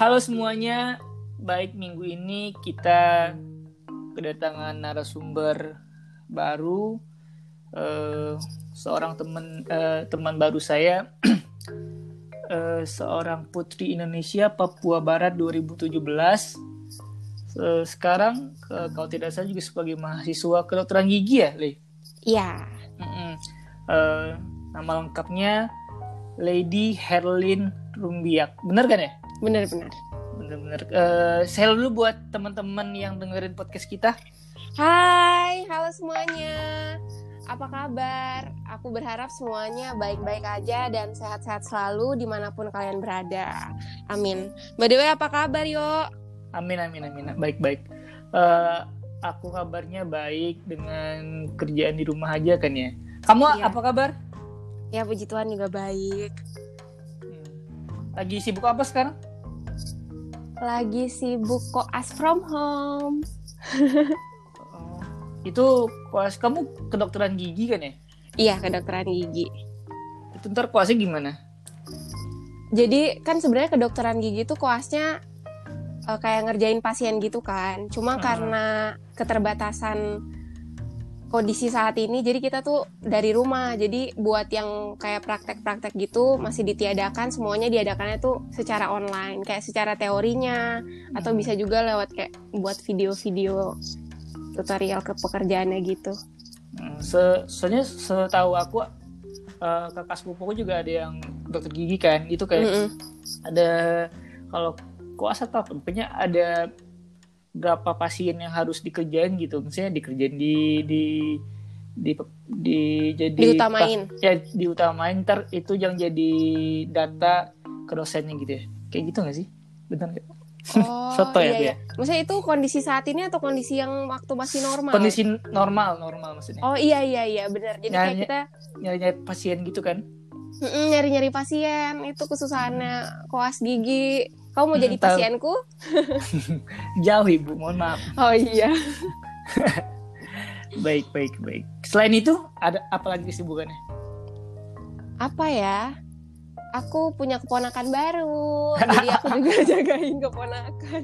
Halo semuanya, baik minggu ini kita kedatangan narasumber baru, eh, seorang teman eh, teman baru saya, eh, seorang putri Indonesia Papua Barat 2017. Eh, sekarang eh, kalau tidak salah juga sebagai mahasiswa kedokteran gigi ya, Le? Iya. Mm-mm. Eh, nama lengkapnya Lady Herlin Rumbiak, bener kan ya? Benar-benar. Bener-bener. Eh, saya dulu buat teman-teman yang dengerin podcast kita. Hai, halo semuanya. Apa kabar? Aku berharap semuanya baik-baik aja dan sehat-sehat selalu di mana pun kalian berada. Amin. By the way, apa kabar, yo? Amin, amin, amin. Baik-baik. Eh, aku kabarnya baik dengan kerjaan di rumah aja kan ya. Kamu Iya. apa kabar? Ya, puji Tuhan juga baik. Hmm. Lagi sibuk apa sekarang? Lagi sibuk koas from home. Oh, itu kuas kamu kedokteran gigi kan ya? Iya, kedokteran gigi. Itu ntar kuasnya gimana? Jadi kan sebenarnya kedokteran gigi tuh koasnya eh, kayak ngerjain pasien gitu kan. Cuma Hmm. karena keterbatasan kondisi saat ini, jadi kita tuh dari rumah. Jadi buat yang kayak praktek-praktek gitu masih ditiadakan, semuanya diadakannya tuh secara online, kayak secara teorinya atau Hmm. bisa juga lewat kayak buat video-video tutorial ke pekerjaannya gitu. Hmm, se soalnya setahu aku eh, kakak sepupuku juga ada yang dokter gigi kan. Itu kayak Mm-mm. ada kalau kuasa atau pokoknya ada berapa pasien yang harus dikerjain gitu misalnya dikerjain di di di di jadi Diutamain. ya diutamain ntar itu yang jadi data ke dosennya gitu ya kayak gitu nggak sih benar nggak Oh, Soto ya, iya, Bu, iya. Maksudnya itu kondisi saat ini atau kondisi yang waktu masih normal? kondisi normal normal maksudnya Oh iya iya iya benar. Jadi kayak Nyari- kita nyari nyari pasien gitu kan nyari-nyari pasien itu kesusahannya koas gigi. Kamu mau Hmm, jadi tahu. pasienku? jauh ibu mohon maaf Oh iya. baik baik baik selain itu ada apa lagi kesibukannya Apa ya? Aku punya keponakan baru. Jadi aku juga jagain keponakan.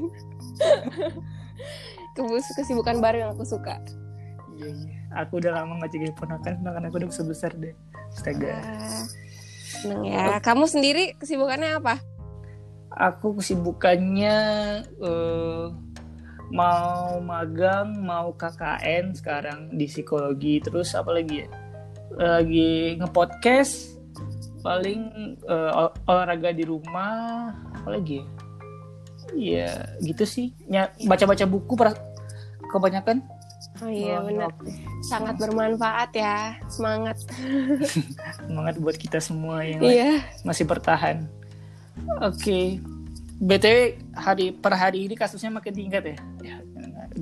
Kebus kesibukan baru yang aku suka. iya iya aku udah lama nggak jaga ponakan ponakan aku udah sebesar deh astaga Ah, seneng ya. Kamu sendiri kesibukannya apa? Aku kesibukannya eh, mau magang mau KKN sekarang di psikologi terus apa lagi ya lagi ngepodcast paling eh, ol- olahraga di rumah apa lagi ya ya gitu sih baca-baca buku kebanyakan Oh iya benar. Sangat bermanfaat ya. Semangat. semangat buat kita semua yang Iya. masih bertahan oke btw hari per hari ini kasusnya makin tingkat ya, ya.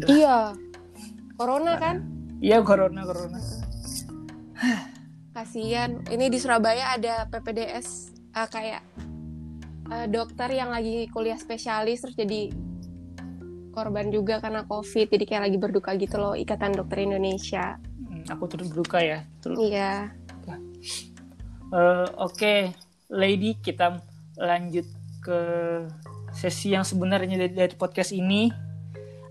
Iya. Corona kan? Iya corona corona. Kasian. Ini di Surabaya ada PPDS eh, kayak eh, dokter yang lagi kuliah spesialis terus jadi korban juga karena COVID. Jadi kayak lagi berduka gitu loh Ikatan Dokter Indonesia. Hmm, aku turut berduka ya. Turut. Iya. Eh, Oke, Lady kita lanjut ke sesi yang sebenarnya dari, dari podcast ini.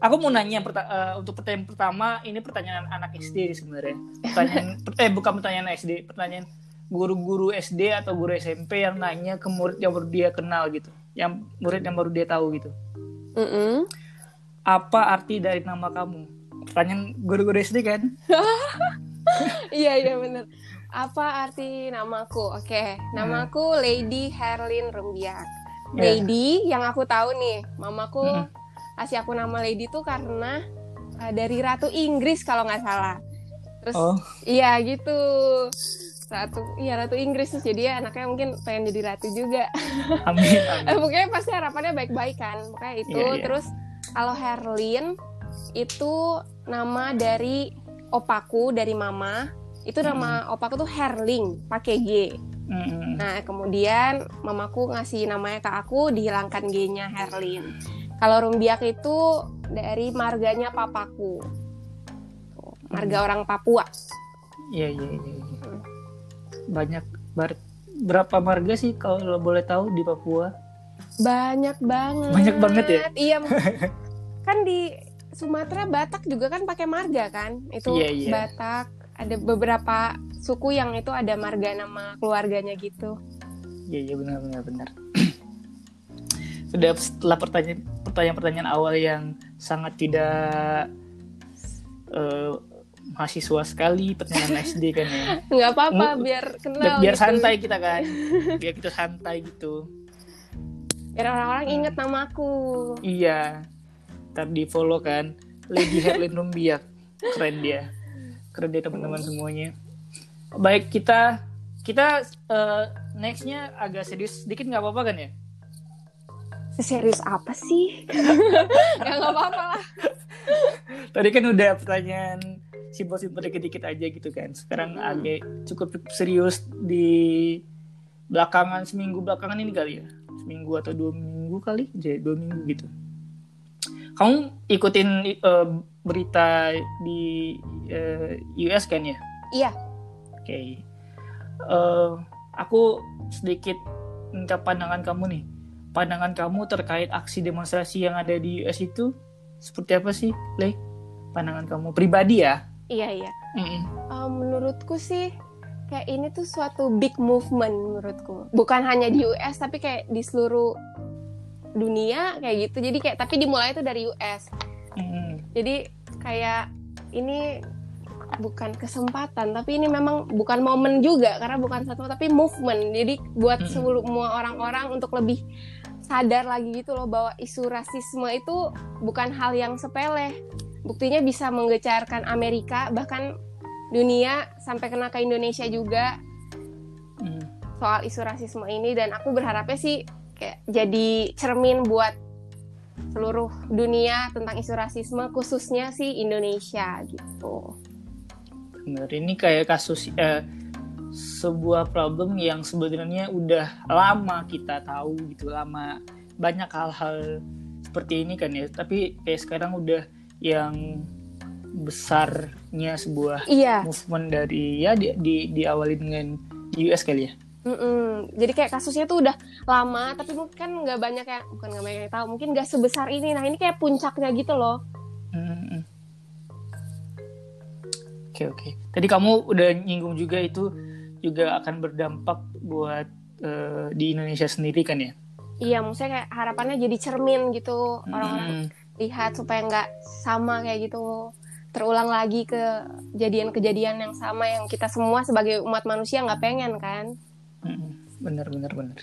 Aku mau nanya perta- eh, untuk pertanyaan pertama ini pertanyaan anak SD sebenarnya. Pertanyaan eh bukan pertanyaan SD, pertanyaan guru-guru SD atau guru SMP yang nanya ke murid yang baru dia kenal gitu, yang murid yang baru dia tahu gitu. Mm-mm. Apa arti dari nama kamu? Pertanyaan guru-guru SD kan? Iya iya bener. Apa arti namaku? Oke, namaku Lady Herlin Rumbiak. Ya. Lady yang aku tahu nih, mamaku Mm-mm. kasih aku nama Lady tuh karena eh, dari Ratu Inggris kalau nggak salah. Terus Oh, iya gitu. Ratu, iya Ratu Inggris terus jadi ya anaknya mungkin pengen jadi ratu juga. amin. amin. Eh, mungkin pasti harapannya baik-baik kan, makanya itu. Iya, iya. Terus kalau Herlin itu nama dari opaku dari mama. Itu nama opaku tuh Herling, pakai G. Mm-mm. Nah, kemudian mamaku ngasih namanya ke aku, dihilangkan G-nya Herlin. Kalau Rumbiak itu dari marganya papaku. Marga Hmm. orang Papua. Iya iya iya. iya. Banyak bar- berapa marga sih kalau boleh tahu di Papua? Banyak banget. Banyak banget ya? Iya. kan di Sumatera Batak juga kan pakai marga kan? Itu Iya, iya. Batak. Ada beberapa suku yang itu ada marga nama keluarganya gitu. Iya iya benar benar benar. Sudah setelah pertanyaan pertanyaan-pertanyaan awal yang sangat tidak eh, mahasiswa sekali pertanyaan SD kan ya. Nggak apa-apa biar kenal. biar gitu. santai kita kan. Biar kita santai gitu. Biar orang-orang inget namaku. Iya. Ntar di follow kan. Lady Herlin Rumbiak. Keren dia. Keren dia teman-teman semuanya. Baik kita kita eh, nextnya agak serius sedikit nggak apa-apa kan ya? Serius apa sih? ya nggak apa-apa lah. Tadi kan udah pertanyaan simpel-simpel dikit-dikit aja gitu kan. Sekarang Hmm. agak cukup serius di belakangan seminggu belakangan ini kali ya. Seminggu atau dua minggu kali, jadi dua minggu gitu. Kamu ikutin eh, berita di eh, US kan ya? Iya. Oke. Eh, aku sedikit minta pandangan kamu nih. Pandangan kamu terkait aksi demonstrasi yang ada di US itu seperti apa sih, Le? Pandangan kamu pribadi ya? Iya iya. Mm-mm. Eh, menurutku sih kayak ini tuh suatu big movement menurutku. Bukan hanya di US tapi kayak di seluruh dunia kayak gitu. Jadi kayak tapi dimulai itu dari US. Mm-mm. Jadi kayak ini bukan kesempatan tapi ini memang bukan momen juga karena bukan satu tapi movement. Jadi buat Mm-mm. semua orang-orang untuk lebih sadar lagi gitu loh bahwa isu rasisme itu bukan hal yang sepele. Buktinya bisa menggecarkan Amerika bahkan dunia sampai kena ke Indonesia juga Mm. soal isu rasisme ini dan aku berharapnya sih kayak jadi cermin buat seluruh dunia tentang isu rasisme khususnya sih Indonesia gitu. Bener. Ini kayak kasus eh, sebuah problem yang sebenarnya udah lama kita tahu gitu, lama banyak hal-hal seperti ini kan ya. Tapi kayak sekarang udah yang besarnya sebuah Iya, movement dari ya di, di diawali dengan US kali ya. Mm-mm. jadi kayak kasusnya tuh udah lama tapi mungkin kan nggak banyak yang bukan nggak banyak yang tahu mungkin nggak sebesar ini. Nah ini kayak puncaknya gitu loh. Oke oke. Tadi kamu udah nyinggung juga itu juga akan berdampak buat eh, di Indonesia sendiri kan ya? Iya, maksudnya kayak harapannya jadi cermin gitu orang-orang Mm-mm. lihat supaya nggak sama kayak gitu terulang lagi kejadian-kejadian yang sama yang kita semua sebagai umat manusia nggak pengen kan? Bener bener bener.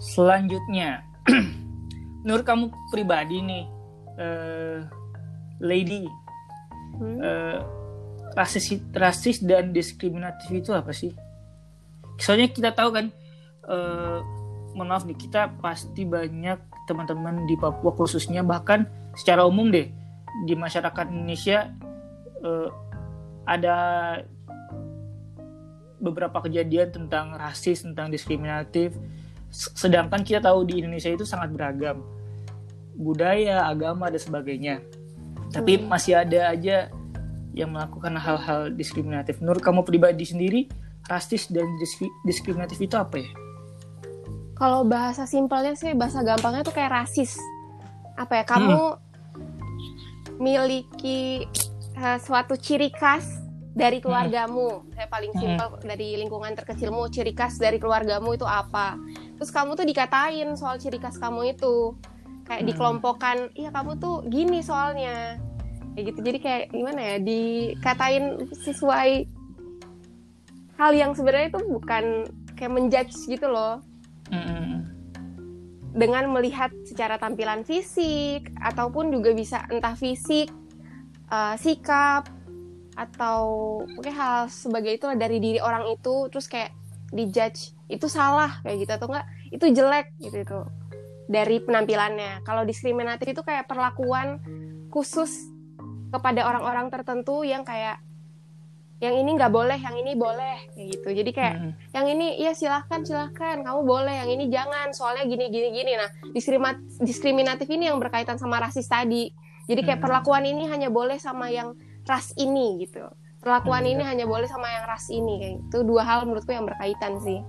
Selanjutnya, menurut kamu pribadi nih, eh, lady, Hmm? eh, rasis rasis dan diskriminatif itu apa sih? Soalnya kita tahu kan, mohon maaf nih, kita pasti banyak teman-teman di Papua khususnya bahkan secara umum deh di masyarakat Indonesia eh, ada beberapa kejadian tentang rasis, tentang diskriminatif. Sedangkan kita tahu di Indonesia itu sangat beragam budaya, agama dan sebagainya. Tapi Hmm. masih ada aja yang melakukan hal-hal diskriminatif. Menurut kamu pribadi sendiri, rasis dan diskri- diskriminatif itu apa ya? Kalau bahasa simpelnya sih bahasa gampangnya tuh kayak rasis. Apa ya? Kamu miliki eh, suatu ciri khas dari keluargamu. Saya paling Hmm. simpel dari lingkungan terkecilmu, ciri khas dari keluargamu itu apa? Terus kamu tuh dikatain soal ciri khas kamu itu. Kayak Hmm. dikelompokkan, "Iya, kamu tuh gini soalnya." Kayak gitu. Jadi kayak gimana ya? Dikatain sesuai hal yang sebenarnya itu bukan kayak menjudge gitu loh dengan melihat secara tampilan fisik ataupun juga bisa entah fisik, eh, sikap atau mungkin hal sebagai itu dari diri orang itu terus kayak dijudge itu salah kayak gitu atau enggak itu jelek gitu itu dari penampilannya. Kalau diskriminatif itu kayak perlakuan khusus kepada orang-orang tertentu yang kayak yang ini nggak boleh, yang ini boleh kayak gitu. Jadi kayak Mm-mm. yang ini ya silahkan silahkan kamu boleh yang ini jangan soalnya gini gini gini nah diskriminatif ini yang berkaitan sama rasis tadi jadi kayak Hmm. perlakuan ini hanya boleh sama yang ras ini gitu perlakuan Hmm. ini hanya boleh sama yang ras ini kayak itu dua hal menurutku yang berkaitan sih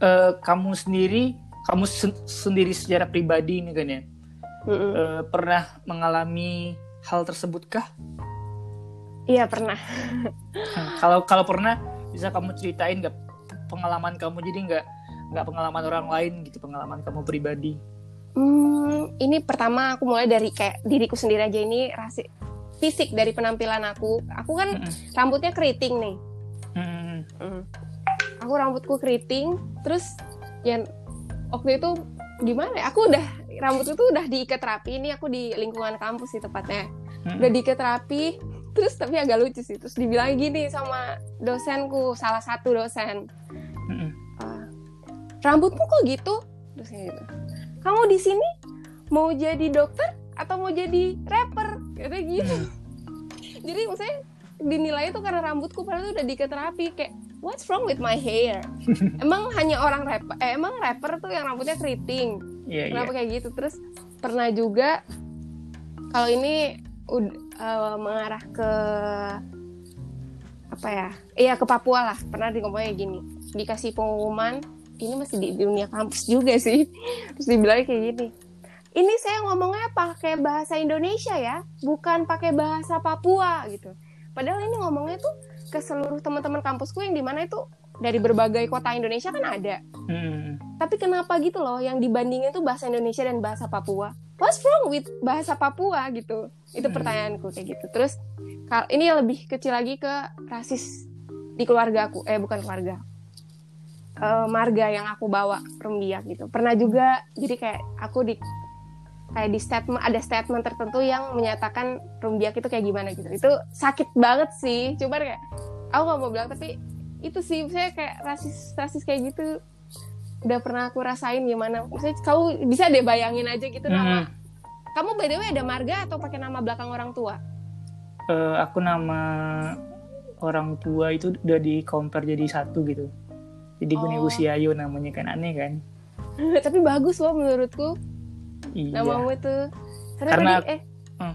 Eh, kamu sendiri, kamu sen- sendiri secara pribadi ini kan ya, Mm-mm. eh, pernah mengalami hal tersebut kah? Iya pernah. Hmm, Kalau kalau pernah, bisa kamu ceritain nggak pengalaman kamu? Jadi nggak nggak pengalaman orang lain gitu, pengalaman kamu pribadi. Hmm, ini pertama aku mulai dari kayak diriku sendiri aja ini rasi fisik dari penampilan aku. Aku kan Mm-mm. rambutnya keriting nih. Hmm, Mm. Aku rambutku keriting, terus yang waktu itu gimana ya? Aku udah rambutku tuh udah diikat rapi. Ini aku di lingkungan kampus sih tepatnya. hmm, Udah diikat rapi, terus tapi agak lucu sih. Terus dibilang gini sama dosenku, salah satu dosen. hmm, "Ah, rambutmu kok gitu? Terus gitu. Kamu di sini mau jadi dokter atau mau jadi rapper? Katanya gitu. hmm. Jadi maksudnya dinilai itu karena rambutku padahal itu udah diikat rapi kayak what's wrong with my hair? emang hanya orang rapper, eh, emang rapper tuh yang rambutnya keriting. Iya, iya. Kenapa kayak gitu? Terus pernah juga kalau ini eh, mengarah ke apa ya? Iya ke Papua lah. Pernah di ngomongnya gini. Dikasih pengumuman, ini masih di dunia kampus juga sih. Terus dibilang kayak gini. Ini saya ngomongnya pakai bahasa Indonesia ya, bukan pakai bahasa Papua gitu. Padahal ini ngomongnya tuh ke seluruh teman-teman kampusku yang di mana itu dari berbagai kota Indonesia kan ada. Hmm, Tapi kenapa gitu loh yang dibandingin tuh bahasa Indonesia dan bahasa Papua? What's wrong with bahasa Papua gitu? Itu Hmm. pertanyaanku kayak gitu. Terus ini lebih kecil lagi ke rasis di keluarga aku. Eh bukan keluarga. Eh, marga yang aku bawa Rumbiak gitu. Pernah juga jadi kayak aku di kayak di statement ada statement tertentu yang menyatakan Rumbiak itu kayak gimana gitu. Itu sakit banget sih. Coba kayak aku gak mau bilang tapi itu sih saya kayak rasis rasis kayak gitu udah pernah aku rasain gimana maksudnya kau bisa deh bayangin aja gitu nama hmm. kamu by the way ada marga atau pakai nama belakang orang tua Eh, aku nama orang tua itu udah di compare jadi satu gitu. Jadi Oh. Guni Usiayo namanya kan aneh kan? tapi bagus loh menurutku Iya. namamu itu Karena Karena- tadi eh Hmm.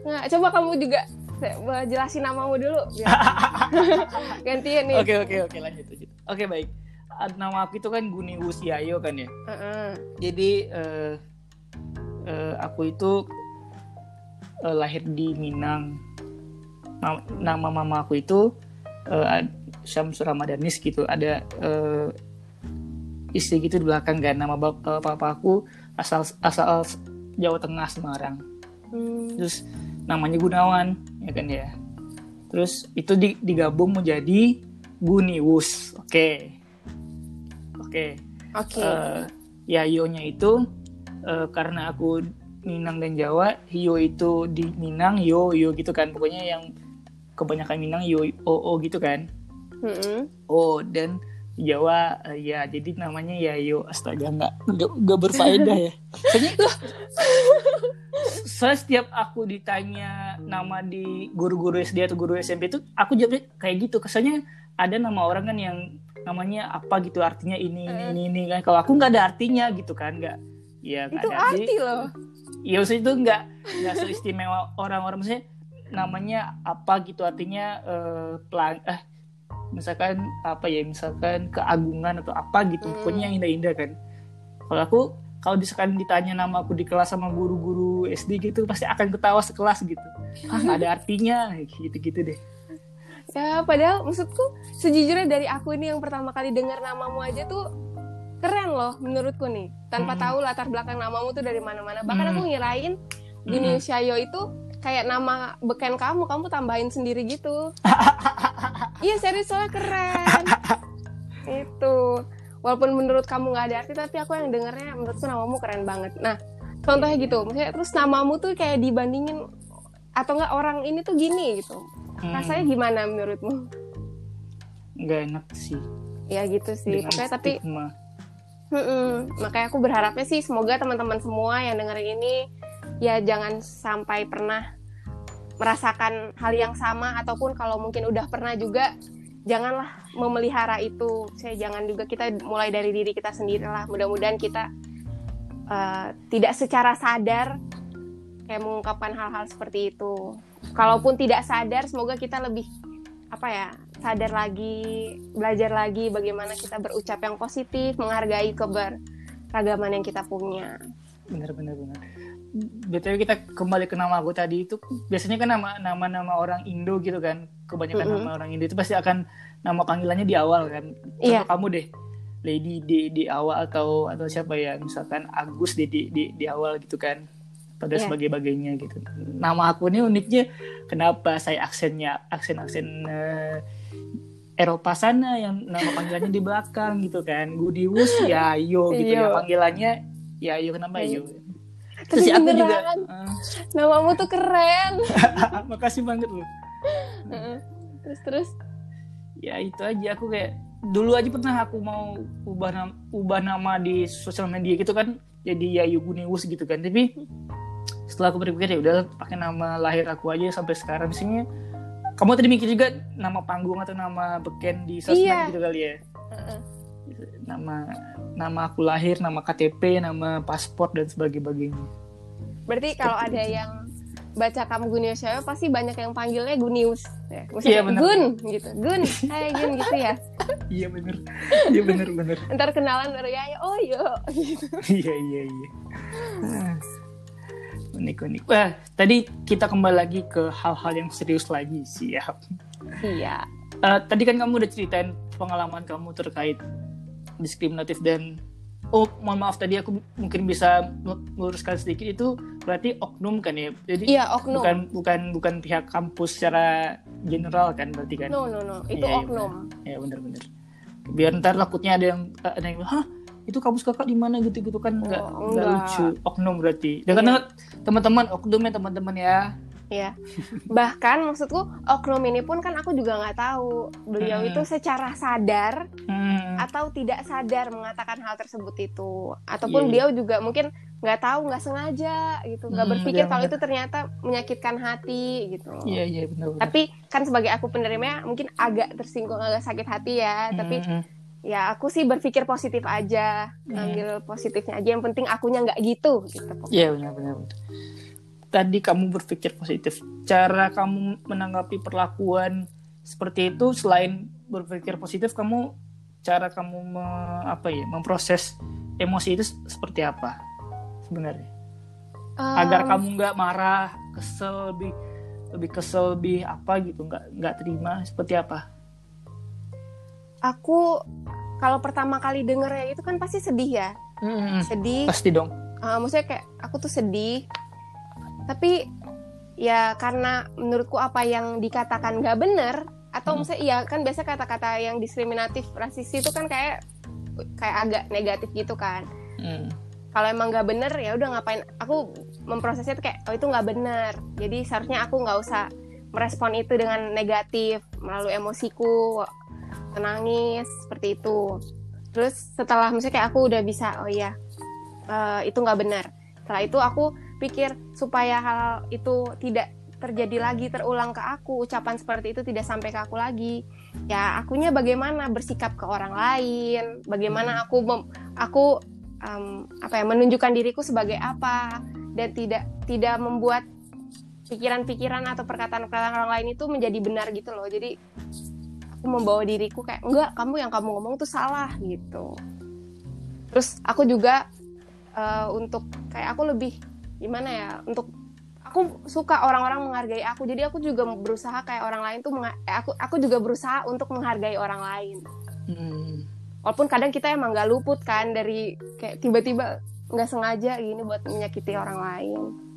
nggak coba kamu juga saya- jelasin namamu dulu gantian nih Oke oke oke lanjut lanjut. Oke baik. Nama aku itu kan Guni Usiayo kan ya. Heeh. Jadi eh, eh, aku itu eh, lahir di Minang. Ma- Nama mama aku itu eh, Syamsur Ramadanis gitu. Ada eh, istri gitu di belakang kan. Nama bap- eh, papa aku asal asal Jawa Tengah Semarang. Hmm. Terus namanya Gunawan ya kan ya. Terus itu di- digabung menjadi Guniwus. Oke. Oke. oke Eh, Yayonya itu eh, karena aku Minang dan Jawa, Hio itu di Minang, Yo Yo gitu kan. Pokoknya yang kebanyakan Minang Yo O O gitu kan. Mm-mm. Oh dan Jawa eh, ya jadi namanya Yayo. Astaga nggak nggak berfaedah ya. Soalnya soalnya setiap aku ditanya nama di guru-guru SD atau guru SMP itu aku jawabnya kayak gitu. Kesannya ada nama orang kan yang namanya apa gitu artinya ini ini ini, ini kan. Kalau aku nggak ada artinya gitu kan nggak. Ya nggak itu ada arti loh Iya maksudnya itu nggak nggak seistimewa orang-orang maksudnya namanya apa gitu artinya eh, pelang eh misalkan apa ya misalkan keagungan atau apa gitu Hmm. pokoknya yang indah-indah kan kalau aku kalau misalkan ditanya nama aku di kelas sama guru-guru SD gitu pasti akan ketawa sekelas gitu ah nggak ada artinya gitu-gitu deh Ya, padahal maksudku sejujurnya dari aku ini yang pertama kali dengar namamu aja tuh keren loh menurutku nih. Tanpa Hmm. tahu latar belakang namamu tuh dari mana-mana. Bahkan Hmm. aku ngirain Gini Shayo itu kayak nama beken kamu, kamu tambahin sendiri gitu. iya serius soalnya keren. itu. Walaupun menurut kamu nggak ada arti, tapi aku yang dengernya menurutku namamu keren banget. Nah, contohnya gitu, maksudnya terus namamu tuh kayak dibandingin atau enggak orang ini tuh gini gitu. Hmm, Rasanya gimana menurutmu? nggak enak sih Ya gitu sih. dengan Pokoknya tapi mm-mm. makanya aku berharapnya sih semoga teman-teman semua yang dengerin ini ya jangan sampai pernah merasakan hal yang sama ataupun kalau mungkin udah pernah juga janganlah memelihara itu. Saya jangan juga kita mulai dari diri kita sendiri lah. Mudah-mudahan kita eh, tidak secara sadar kayak mengungkapkan hal-hal seperti itu. Kalaupun tidak sadar, semoga kita lebih apa ya sadar lagi, belajar lagi bagaimana kita berucap yang positif, menghargai keberagaman yang kita punya. benar benar benar btw kita kembali ke nama aku tadi itu biasanya kan nama nama nama orang Indo gitu kan. Kebanyakan Mm-mm. nama orang Indo itu pasti akan nama panggilannya di awal kan. Contoh kamu deh? Lady di di awal atau atau siapa ya? Misalkan Agus di di di, di awal gitu kan. Pada Iya. sebagai bagainya gitu. Nama aku ini uniknya kenapa saya aksennya aksen aksen eh, Eropa sana yang nama panggilannya di belakang gitu kan. Gudiwus ya yo gitu. Ya Yo. panggilannya ya yo kenapa yo Tapi Terus si aku juga eh, namamu tuh keren. makasih banget Heeh. terus terus. ya itu aja aku kayak dulu aja pernah aku mau ubah nama, ubah nama di sosial media gitu kan jadi Yayu Guniwus gitu kan tapi setelah aku berpikir ya udah pakai nama lahir aku aja sampai sekarang misalnya kamu tadi mikir juga nama panggung atau nama beken di sosmed Iya. gitu kali ya Heeh. Nama nama aku lahir nama KTP nama paspor dan sebagainya Berarti kalau ada yang baca kamu Gunius Cewek pasti banyak yang panggilnya Gunius. Ya, Iya, bener. Gun gitu. Gun, hai Gun gitu ya. iya bener iya bener bener Ntar kenalan baru ya, ya, oh yo gitu. iya iya iya Ah. unik unik wah tadi kita kembali lagi ke hal-hal yang serius lagi siap Iya. Eh, tadi kan kamu udah ceritain pengalaman kamu terkait diskriminatif dan oh mohon maaf tadi aku mungkin bisa meluruskan sedikit itu berarti oknum kan ya? Jadi Iya, oknum. bukan bukan bukan pihak kampus secara general kan berarti kan? No, no, no. Itu Iya, iya, oknum. ya bener-bener biar ntar takutnya ada yang ada yang hah? Itu kampus kakak di mana? gitu gitu kan nggak Oh, nggak lucu. Oknum berarti. Dan Iya. karena teman-teman oknum ya teman-teman ya Iya. Bahkan maksudku oknum ini pun kan aku juga nggak tahu beliau Hmm. itu secara sadar hmm, atau tidak sadar mengatakan hal tersebut itu ataupun Iya, iya. beliau juga mungkin nggak tahu nggak sengaja gitu nggak Hmm, berpikir benar, kalau benar. itu ternyata menyakitkan hati gitu iya iya benar-benar tapi kan sebagai aku penerima mungkin agak tersinggung agak sakit hati ya tapi Hmm, hmm. ya aku sih berpikir positif aja ngambil positifnya aja yang penting akunya nggak gitu gitu Iya benar-benar. Tadi kamu berpikir positif. Cara kamu menanggapi perlakuan seperti itu selain berpikir positif, kamu cara kamu me- apa ya memproses emosi itu seperti apa sebenarnya? Agar Um, kamu nggak marah, kesel, lebih lebih kesel, lebih apa gitu, nggak nggak terima seperti apa? aku kalau pertama kali denger ya itu kan pasti sedih ya Hmm, sedih pasti dong. Uh, maksudnya kayak aku tuh sedih tapi ya karena menurutku apa yang dikatakan nggak bener atau Hmm. maksudnya iya kan biasa kata-kata yang diskriminatif rasis itu kan kayak kayak agak negatif gitu kan. Hmm, kalau emang nggak bener ya udah ngapain? Aku memprosesnya tuh kayak oh itu nggak bener jadi seharusnya aku nggak usah merespon itu dengan negatif melalui emosiku menangis seperti itu. Terus setelah misalnya kayak aku udah bisa oh iya eh, itu nggak benar. Setelah itu aku pikir supaya hal itu tidak terjadi lagi terulang ke aku ucapan seperti itu tidak sampai ke aku lagi. Ya akunya bagaimana bersikap ke orang lain bagaimana aku mem- aku em, apa ya menunjukkan diriku sebagai apa dan tidak tidak membuat pikiran-pikiran atau perkataan-perkataan orang lain itu menjadi benar gitu loh. Jadi aku membawa diriku kayak enggak kamu yang kamu ngomong tuh salah gitu. Terus aku juga eh, untuk kayak aku lebih gimana ya untuk aku suka orang-orang menghargai aku jadi aku juga berusaha kayak orang lain tuh eh, aku aku juga berusaha untuk menghargai orang lain hmm. walaupun kadang kita emang nggak luput kan dari kayak tiba-tiba nggak sengaja gini buat menyakiti orang lain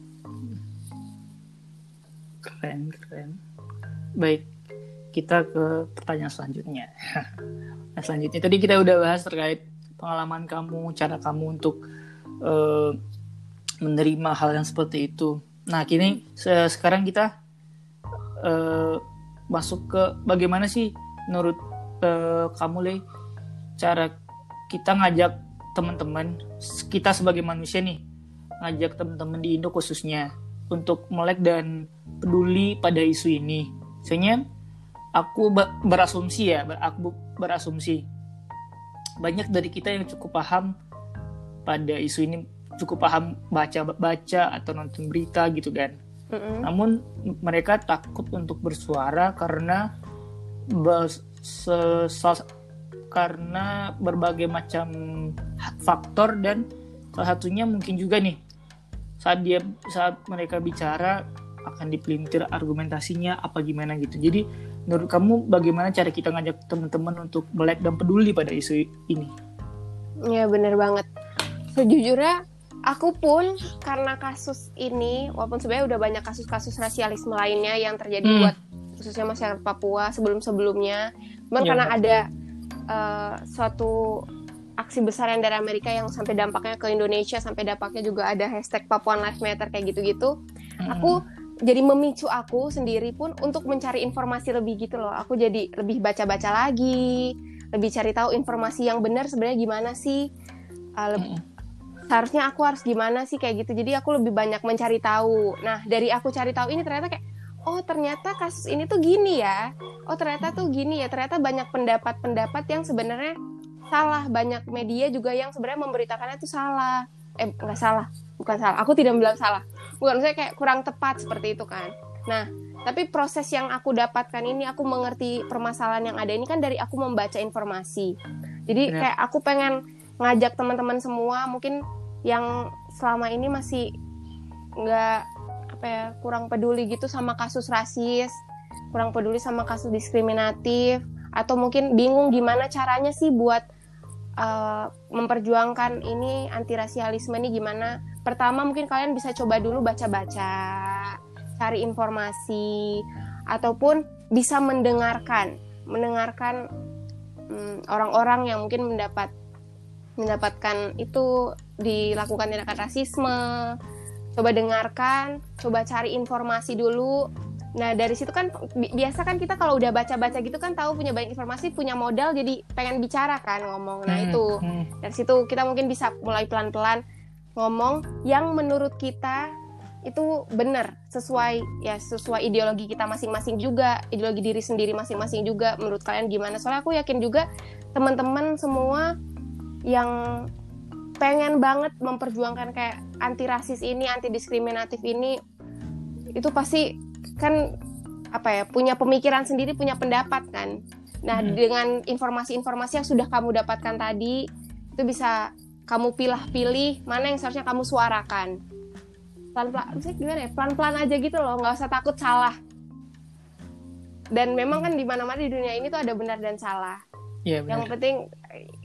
Keren, keren. Baik, kita ke pertanyaan selanjutnya. nah, selanjutnya tadi kita udah bahas terkait pengalaman kamu, cara kamu untuk eh, menerima hal yang seperti itu. Nah, kini se- sekarang kita eh, masuk ke bagaimana sih menurut eh, kamu, Le, cara kita ngajak teman-teman, kita sebagai manusia nih, ngajak teman-teman di Indo khususnya untuk melek dan peduli pada isu ini. Misalnya aku berasumsi ya, aku berasumsi banyak dari kita yang cukup paham pada isu ini, cukup paham baca baca atau nonton berita gitu kan. Mm-mm. Namun mereka takut untuk bersuara karena karena berbagai macam faktor dan salah satunya mungkin juga nih saat dia saat mereka bicara akan dipelintir argumentasinya apa gimana gitu. Jadi menurut kamu bagaimana cara kita ngajak teman-teman untuk melek dan peduli pada isu ini? Ya bener banget. Sejujurnya aku pun karena kasus ini, walaupun sebenarnya udah banyak kasus-kasus rasialisme lainnya yang terjadi hmm. buat khususnya masyarakat Papua sebelum-sebelumnya, cuman ya, karena ada uh, suatu aksi besar yang dari Amerika yang sampai dampaknya ke Indonesia sampai dampaknya juga ada hashtag Papuan Life Matter kayak gitu-gitu, hmm. aku jadi memicu aku sendiri pun untuk mencari informasi lebih gitu loh. Aku jadi lebih baca-baca lagi, lebih cari tahu informasi yang benar sebenarnya gimana sih. Uh. Seharusnya aku harus gimana sih kayak gitu. Jadi aku lebih banyak mencari tahu. Nah, dari aku cari tahu ini ternyata kayak oh ternyata kasus ini tuh gini ya. Oh ternyata tuh gini ya. Ternyata banyak pendapat-pendapat yang sebenarnya salah. Banyak media juga yang sebenarnya memberitakannya itu salah. Eh nggak salah, bukan salah. Aku tidak bilang salah bukan saya kayak kurang tepat seperti itu kan nah tapi proses yang aku dapatkan ini aku mengerti permasalahan yang ada ini kan dari aku membaca informasi jadi ya. kayak aku pengen ngajak teman-teman semua mungkin yang selama ini masih nggak apa ya kurang peduli gitu sama kasus rasis kurang peduli sama kasus diskriminatif atau mungkin bingung gimana caranya sih buat uh, memperjuangkan ini anti rasialisme ini gimana. Pertama mungkin kalian bisa coba dulu baca-baca, cari informasi, ataupun bisa mendengarkan, mendengarkan hmm, orang-orang hmm, yang mungkin mendapat mendapatkan itu dilakukan tindakan rasisme. Coba dengarkan, coba cari informasi dulu. Nah dari situ kan bi biasa kan kita kalau udah baca-baca gitu kan tahu punya banyak informasi, punya modal, jadi pengen bicara kan ngomong. Nah hmm, itu hmm. dari situ kita mungkin bisa mulai pelan-pelan ngomong yang menurut kita itu benar sesuai ya sesuai ideologi kita masing-masing juga ideologi diri sendiri masing-masing juga menurut kalian gimana soalnya aku yakin juga teman-teman semua yang pengen banget memperjuangkan kayak anti rasis ini anti diskriminatif ini itu pasti kan apa ya punya pemikiran sendiri punya pendapat kan. Nah hmm. dengan informasi-informasi yang sudah kamu dapatkan tadi itu bisa kamu pilih-pilih mana yang seharusnya kamu suarakan. Pelan-pelan misalnya gimana ya? Pelan-pelan aja gitu loh nggak usah takut salah. Dan memang kan di mana-mana di dunia ini tuh ada benar dan salah. Ya, benar. yang penting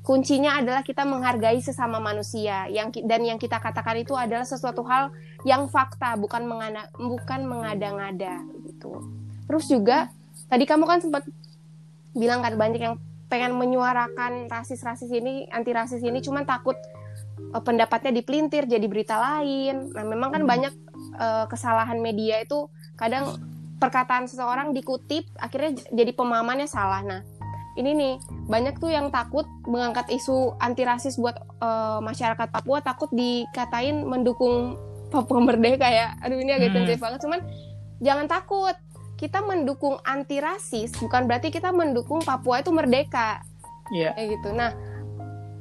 kuncinya adalah kita menghargai sesama manusia yang dan yang kita katakan itu adalah sesuatu hal yang fakta bukan mengada bukan mengada-ngada gitu terus juga tadi kamu kan sempat bilang kan banyak yang pengen menyuarakan rasis-rasis ini, anti rasis ini, cuman takut uh, pendapatnya dipelintir jadi berita lain. Nah, memang kan banyak uh, kesalahan media itu kadang perkataan seseorang dikutip, akhirnya jadi pemahamannya salah. Nah, ini nih banyak tuh yang takut mengangkat isu anti rasis buat uh, masyarakat Papua, takut dikatain mendukung Papua merdeka ya. Aduh ini agak sensitif hmm. banget, cuman jangan takut kita mendukung anti rasis bukan berarti kita mendukung Papua itu merdeka. Iya. Yeah. Kayak gitu. Nah,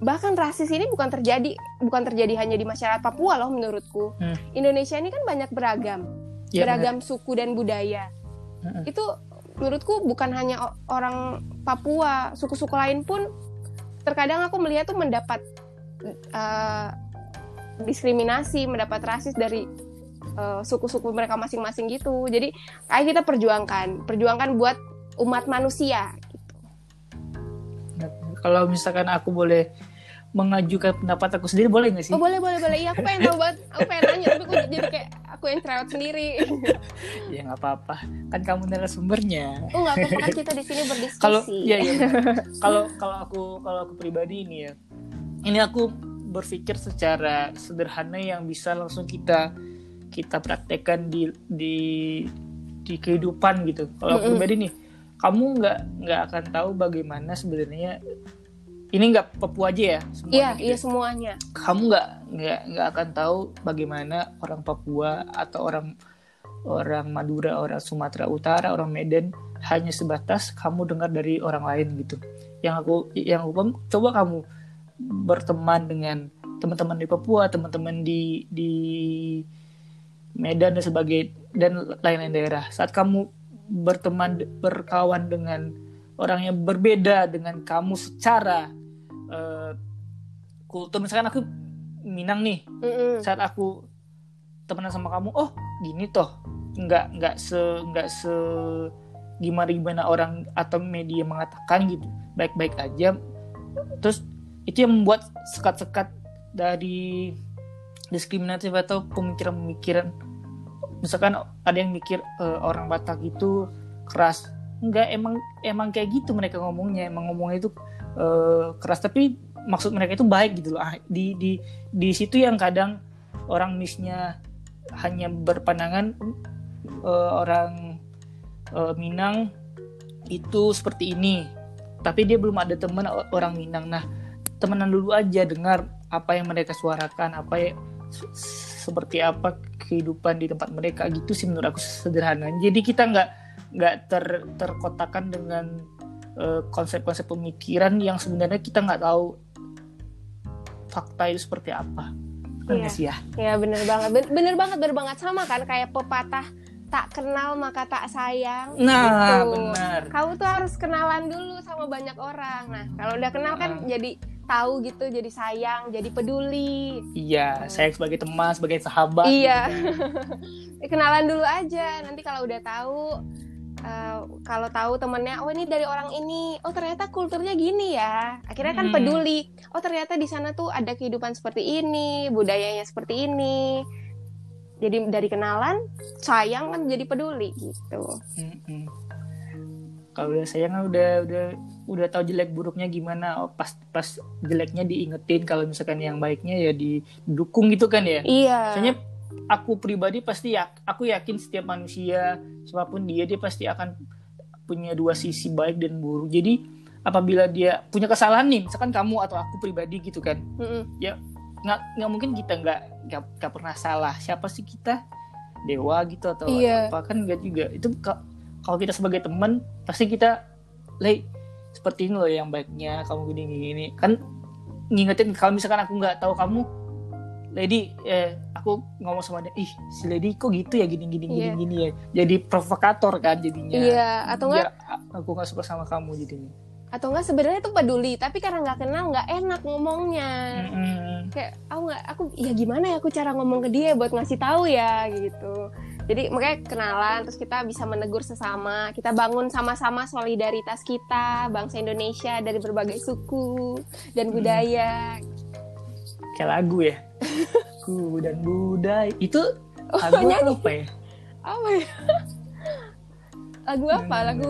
bahkan rasis ini bukan terjadi bukan terjadi hanya di masyarakat Papua loh menurutku. Hmm. Indonesia ini kan banyak beragam. Yeah, beragam bener. suku dan budaya. Hmm. Itu menurutku bukan hanya orang Papua, suku-suku lain pun terkadang aku melihat tuh mendapat uh, diskriminasi, mendapat rasis dari uh, suku-suku mereka masing-masing gitu. Jadi kayak kita perjuangkan, perjuangkan buat umat manusia. Gitu. Kalau misalkan aku boleh mengajukan pendapat aku sendiri boleh nggak sih? Oh boleh boleh boleh. Iya aku pengen tahu banget. Aku pengen nanya tapi aku jadi kayak aku yang cerewet sendiri. ya nggak apa-apa. Kan kamu narasumbernya. Oh nggak apa-apa kan kita di sini berdiskusi. Kalau ya ya. Kalau kalau aku kalau aku pribadi ini ya. Ini aku berpikir secara sederhana yang bisa langsung kita kita praktekkan di di di kehidupan gitu. Kalau mm -hmm. pribadi nih, kamu nggak nggak akan tahu bagaimana sebenarnya ini nggak Papua aja ya semuanya iya gitu. iya semuanya kamu nggak nggak nggak akan tahu bagaimana orang Papua atau orang orang Madura orang Sumatera Utara orang Medan hanya sebatas kamu dengar dari orang lain gitu yang aku yang aku coba kamu berteman dengan teman-teman di Papua teman-teman di di Medan dan sebagai dan lain-lain daerah. Saat kamu berteman berkawan dengan orang yang berbeda dengan kamu secara uh, kultur. Misalkan aku Minang nih Mm-mm. saat aku temenan sama kamu oh gini toh nggak nggak se nggak se gimana gimana orang atau media mengatakan gitu. Baik-baik aja. Terus itu yang membuat sekat-sekat dari diskriminatif atau pemikiran-pemikiran. Misalkan ada yang mikir eh, orang Batak itu keras. Enggak emang emang kayak gitu mereka ngomongnya. Emang ngomongnya itu eh, keras. Tapi maksud mereka itu baik gitu loh. Ah, di di di situ yang kadang orang misnya hanya berpandangan eh, orang eh, Minang itu seperti ini. Tapi dia belum ada teman orang Minang. Nah temenan dulu aja dengar apa yang mereka suarakan apa ya se- seperti apa kehidupan di tempat mereka. Gitu sih menurut aku sederhana jadi kita nggak nggak ter terkotakan dengan konsep-konsep pemikiran yang sebenarnya kita nggak tahu fakta itu seperti apa kan Iya. sih ya Ya bener banget, Ben- bener banget, bener banget sama kan kayak pepatah tak kenal maka tak sayang. nah Gitu. benar Kamu tuh harus kenalan dulu sama banyak orang. Nah kalau udah kenal kan Ah. jadi tahu gitu, jadi sayang, jadi peduli. iya saya sebagai teman sebagai sahabat Iya. gitu kan. Kenalan dulu aja. Nanti kalau udah tahu, eh, kalau tahu temennya, oh ini dari orang ini, oh ternyata kulturnya gini ya. Akhirnya kan Hmm. peduli. Oh ternyata di sana tuh ada kehidupan seperti ini, budayanya seperti ini. Jadi dari kenalan, sayang kan jadi peduli gitu. Mm-mm. Kalau udah sayang kan udah udah udah tahu jelek buruknya gimana. Oh, pas pas jeleknya diingetin. Kalau misalkan yang baiknya ya didukung gitu kan ya. Iya. Soalnya aku pribadi pasti ya aku yakin setiap manusia siapa pun dia dia pasti akan punya dua sisi baik dan buruk. Jadi apabila dia punya kesalahan nih, misalkan kamu atau aku pribadi gitu kan, Mm-mm. nggak nggak mungkin kita nggak nggak pernah salah. Siapa sih kita dewa gitu atau Iya. apa kan nggak juga. Itu ka- kalau kita sebagai teman pasti kita, lay seperti ini loh yang baiknya kamu gini gini, gini. kan ngingetin kalau misalkan aku nggak tahu kamu Lady eh, aku ngomong sama dia ih si Lady kok gitu ya gini gini gini Iya. gini ya. Jadi provokator kan jadinya. Iya, atau enggak Biar a- aku nggak suka sama kamu jadinya. Atau enggak sebenarnya tuh peduli, tapi karena nggak kenal nggak enak ngomongnya. Mm-mm. kayak aku nggak aku ya gimana ya aku cara ngomong ke dia buat ngasih tahu ya gitu. Jadi makanya kenalan terus kita bisa menegur sesama kita bangun sama-sama solidaritas kita bangsa Indonesia dari berbagai suku dan budaya. Kayak lagu ya ku dan budaya. Itu Oh, lagu nyanyi. apa ya? Apa ya? Lagu apa? Hmm. lagu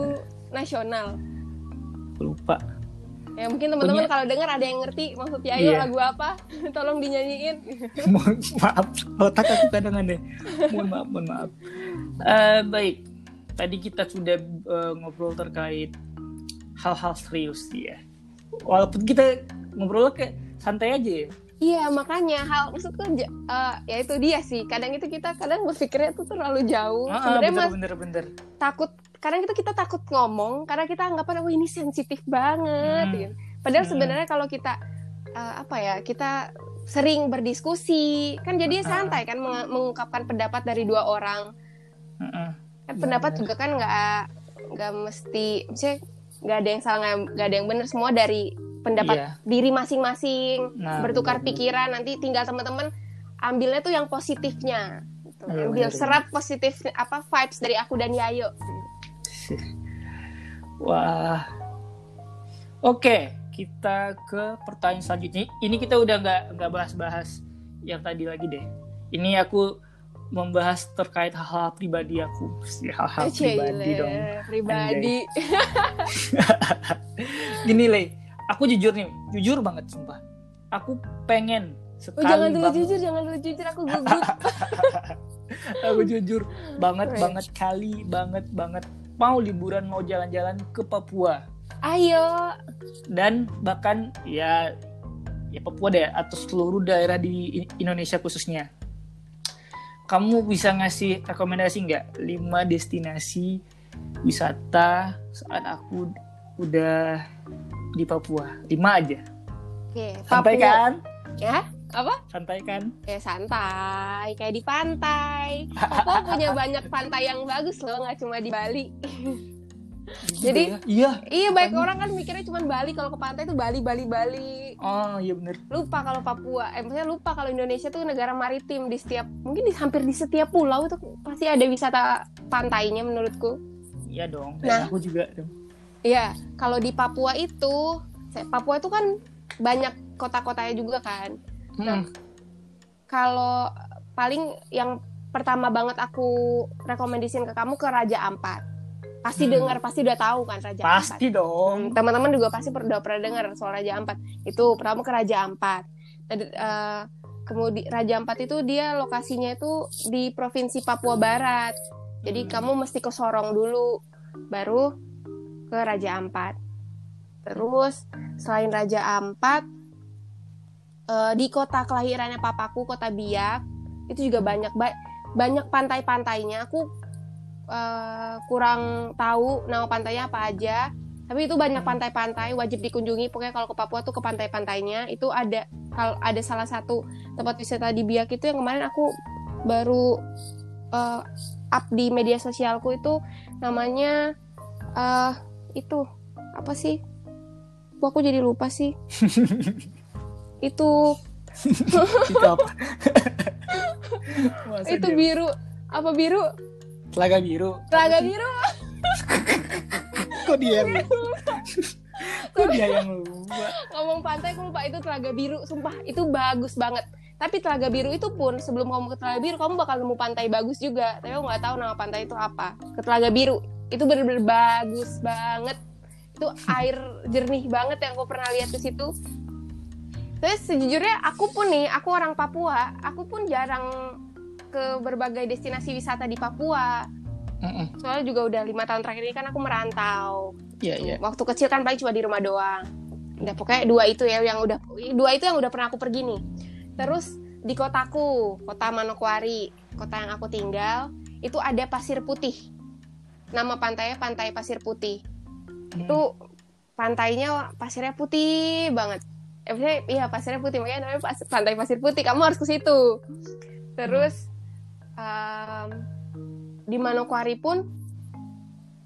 nasional. Lupa. Ya mungkin teman-teman Punya- kalau dengar ada yang ngerti maksud Yayo Iya. lagu apa? Tolong dinyanyiin. Mohon maaf. Otak aku kadang aneh mohon maaf mohon maaf. Eh, baik. Tadi kita sudah eh, ngobrol terkait hal-hal serius ya. Walaupun kita ngobrol kayak santai aja ya Iya makanya hal maksudku eh, ya itu dia sih kadang itu kita kadang berpikirnya tuh terlalu jauh Ah, sebenarnya bener, mas bener bener takut kadang itu kita takut ngomong karena kita anggapan oh ini sensitif banget Hmm. gitu. padahal Hmm. sebenarnya kalau kita eh, apa ya kita sering berdiskusi kan jadi Ah. santai kan meng- mengungkapkan pendapat dari dua orang Heeh. kan pendapat Bener. juga kan nggak nggak mesti misalnya nggak ada yang salah nggak ada yang benar semua dari pendapat Iya. diri masing-masing Nah, bertukar bener. pikiran nanti tinggal teman-teman ambilnya tuh yang positifnya gitu. Iya, ambil bener, serap positif apa vibes dari aku dan Yayo Wah. Oke, kita ke pertanyaan selanjutnya. Ini kita udah nggak nggak bahas-bahas yang tadi lagi deh. Ini aku membahas terkait hal-hal pribadi aku. Hal-hal pribadi dong. pribadi Gini Le, aku jujur nih, jujur banget sumpah. Aku pengen oh, sekali jangan dulu banget. jujur jangan dulu jujur aku gugup aku jujur banget Right. banget kali banget banget mau liburan mau jalan-jalan ke Papua. ayo dan bahkan ya ya Papua deh atau seluruh daerah di Indonesia khususnya kamu bisa ngasih rekomendasi nggak lima destinasi wisata saat aku udah di Papua lima aja oke santai Papua. kan ya apa santai kan ya santai kayak di pantai Papua punya banyak pantai yang bagus loh nggak cuma di Bali Jadi- ya. iya. Iya baik orang kan mikirnya cuma Bali kalau ke pantai tuh Bali Bali Bali Oh iya bener. lupa kalau Papua eh maksudnya lupa kalau Indonesia tuh negara maritim di setiap mungkin di hampir di setiap pulau itu pasti ada wisata pantainya menurutku Iya dong. Nah. Aku juga dong. Iya kalau di Papua itu Papua itu kan banyak kota-kotanya juga kan Nah, Mm-mm. kalau paling yang pertama banget aku rekomendasiin ke kamu ke Raja Ampat pasti Hmm. dengar pasti udah tahu kan Raja Ampat Pasti dong. Hmm, teman-teman juga pasti udah pernah dengar soal Raja Ampat. Itu pertama ke Raja Ampat. kemudian Raja Ampat itu dia lokasinya itu di provinsi Papua Barat. Jadi Hmm. kamu mesti ke Sorong dulu, baru ke Raja Ampat. Terus selain Raja Ampat, eh, di kota kelahirannya papaku, kota Biak, itu juga banyak ba- banyak pantai-pantainya. Aku eh, kurang tahu nama pantainya apa aja. Tapi itu banyak pantai-pantai wajib dikunjungi. Pokoknya kalau ke Papua tuh ke pantai-pantainya itu ada kalau ada salah satu tempat wisata di Biak itu yang kemarin aku baru eh, up di media sosialku itu namanya eh itu apa sih? Kok aku jadi lupa sih. itu Itu apa? Itu biru apa biru? Telaga biru. Telaga biru. Kok dia yang Kok dia yang lupa? Ngomong pantai aku lupa itu Telaga Biru. Sumpah itu bagus banget. Tapi Telaga Biru itu pun sebelum kamu ke Telaga Biru kamu bakal nemu pantai bagus juga. Tapi aku nggak tahu nama pantai itu apa. Ke Telaga Biru itu bener-bener bagus banget. Itu air jernih banget yang aku pernah lihat di situ. Terus sejujurnya aku pun nih, aku orang Papua, aku pun jarang ke berbagai destinasi wisata di Papua. Mm-mm. Soalnya juga udah lima tahun terakhir ini kan aku merantau. Iya iya. Waktu kecil kan paling cuma di rumah doang. Udah pokoknya dua itu ya yang udah dua itu yang udah pernah aku pergi nih. Terus di kotaku, kota Manokwari, kota yang aku tinggal, itu ada pasir putih. Nama pantainya Pantai Pasir Putih. Hmm. Itu pantainya pasirnya putih banget. Eh, maksudnya, iya pasirnya putih makanya namanya pas- Pantai Pasir Putih. Kamu harus ke situ. Terus em, di Manokwari pun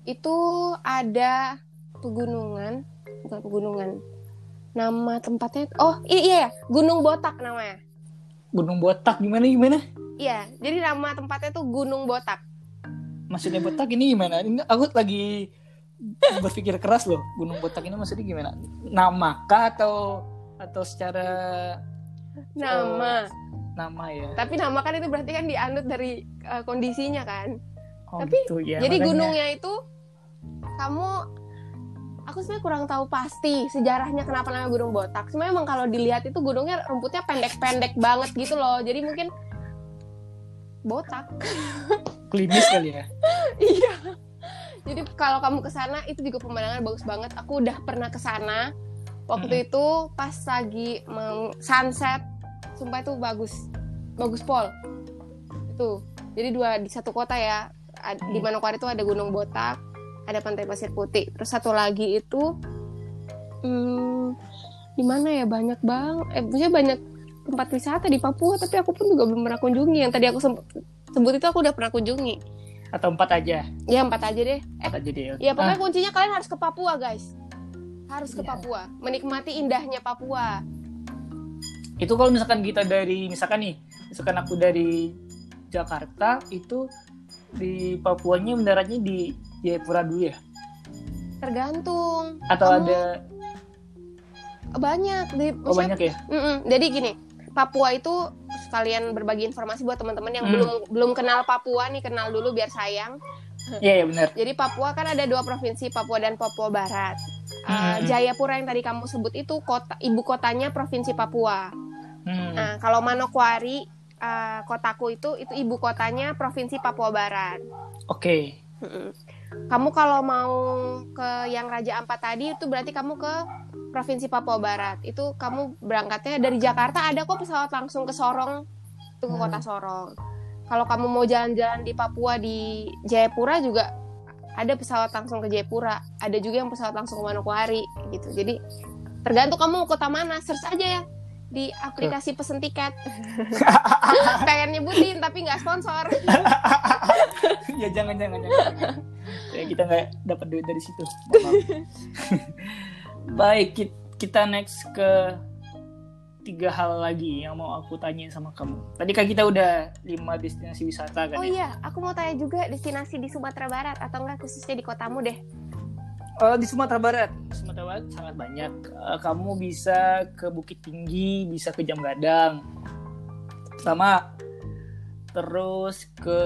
itu ada pegunungan, bukan pegunungan. Nama tempatnya oh i- iya ya, Gunung Botak namanya. Gunung Botak gimana gimana? Iya, jadi nama tempatnya tuh Gunung Botak. Maksudnya Botak ini gimana? Ini aku lagi berpikir keras loh. Gunung Botak ini maksudnya gimana? Nama kah atau atau secara Nama. nama ya? Tapi nama kan itu berarti kan dianut dari eh, kondisinya kan. Oh, Tapi, gitu, ya, jadi makanya. gunungnya itu kamu aku sebenarnya kurang tahu pasti sejarahnya kenapa namanya Gunung Botak. Sebenarnya emang kalau dilihat itu gunungnya rumputnya pendek-pendek banget gitu loh. Jadi mungkin botak. klimis kali ya. Iya. Jadi kalau kamu ke sana itu juga pemandangan bagus banget. Aku udah pernah ke sana. Waktu itu pas lagi sunset, sumpah itu bagus. Bagus pol. Itu. Jadi dua di satu kota ya. Di Hmm. Manokwari itu ada Gunung Botak, ada Pantai Pasir Putih. Terus satu lagi itu hmm, di mana ya banyak bang eh maksudnya banyak tempat wisata di Papua tapi aku pun juga belum pernah kunjungi yang tadi aku sebut itu aku udah pernah kunjungi Atau empat aja. Ya empat aja deh. Eh, Empat aja deh. ya pokoknya kuncinya kalian harus ke Papua guys. Harus ke Iya. Papua, menikmati indahnya Papua. itu kalau misalkan kita dari misalkan nih misalkan aku dari Jakarta itu di Papuanya mendaratnya di Jayapura dulu ya Tergantung. atau Kamu- ada Banyak di oh banyak ya Mm-mm. Jadi gini, Papua itu sekalian berbagi informasi buat teman-teman yang Hmm. belum belum kenal Papua nih, kenal dulu biar sayang. iya ya benar Jadi Papua kan ada dua provinsi, Papua dan Papua Barat. Uh, Hmm. Jayapura yang tadi kamu sebut itu kota ibu kotanya provinsi Papua. Hmm. Nah, kalau Manokwari uh, kotaku itu itu ibu kotanya provinsi Papua Barat. oke Mm-mm. Kamu kalau mau ke yang Raja Ampat tadi itu berarti kamu ke provinsi Papua Barat. Itu kamu berangkatnya dari Jakarta ada kok pesawat langsung ke Sorong itu ke Hmm. kota Sorong. Kalau kamu mau jalan-jalan di Papua di Jayapura juga ada pesawat langsung ke Jayapura. Ada juga yang pesawat langsung ke Manokwari gitu. Jadi tergantung kamu mau kota mana, search aja ya di aplikasi pesen tiket. Pengen nyebutin tapi nggak sponsor. ya jangan jangan jangan ya kita nggak dapat duit dari situ baik ki- kita next ke tiga hal lagi yang mau aku tanyain sama kamu tadi kan kita udah lima destinasi wisata kan Oh ya? iya, aku mau tanya juga destinasi di Sumatera Barat atau enggak khususnya di kotamu deh. Eh, di Sumatera Barat, Sumatera Barat sangat banyak. Eh, kamu bisa ke Bukit Tinggi, bisa ke Jam Gadang, sama terus ke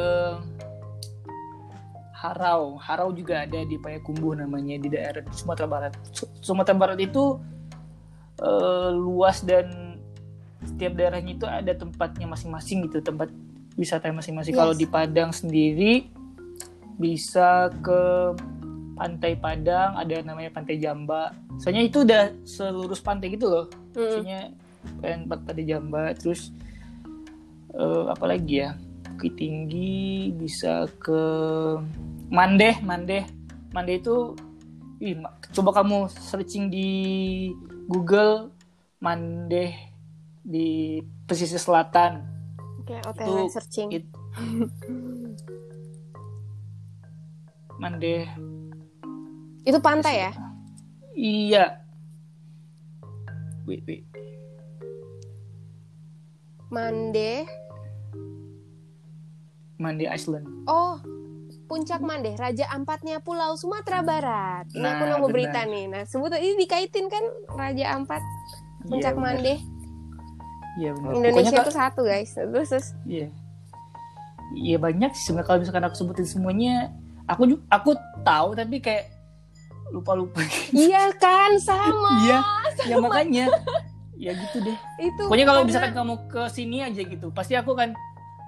Harau. Harau juga ada di Payakumbuh namanya di daerah Sumatera Barat. Su- Sumatera Barat itu eh, luas dan setiap daerahnya itu ada tempatnya masing-masing gitu, tempat wisata masing-masing. Yes. Kalau di Padang sendiri bisa ke Pantai Padang, ada namanya Pantai Jamba. Soalnya itu udah selurus pantai gitu loh. Mm. Pengen Pantai Jamba, terus eh, apa lagi ya? Bukit Tinggi, bisa ke Mandeh, Mandeh. Mandeh itu ih, coba kamu searching di Google Mandeh di pesisir selatan. Oke, OTW Itu- searching. it- Mandeh Itu pantai ya? Iya. Wait, wait. Mande. Mandi Island. Oh, Puncak Mande, Raja Ampatnya Pulau Sumatera Barat. Ini aku Nah, nunggu benar. berita nih. Nah, sebut ini dikaitin kan Raja Ampat, Puncak Iya, benar. Mande. Iya benar. Indonesia Pokoknya, itu satu guys. Terus, terus Iya. Iya banyak sih sebenarnya kalau misalkan aku sebutin semuanya, aku ju- aku tahu tapi kayak lupa-lupa. iya kan sama. Iya. ya makanya. Ya gitu deh. Itu. Pokoknya kalau karena- misalkan kamu ke sini aja gitu, pasti aku kan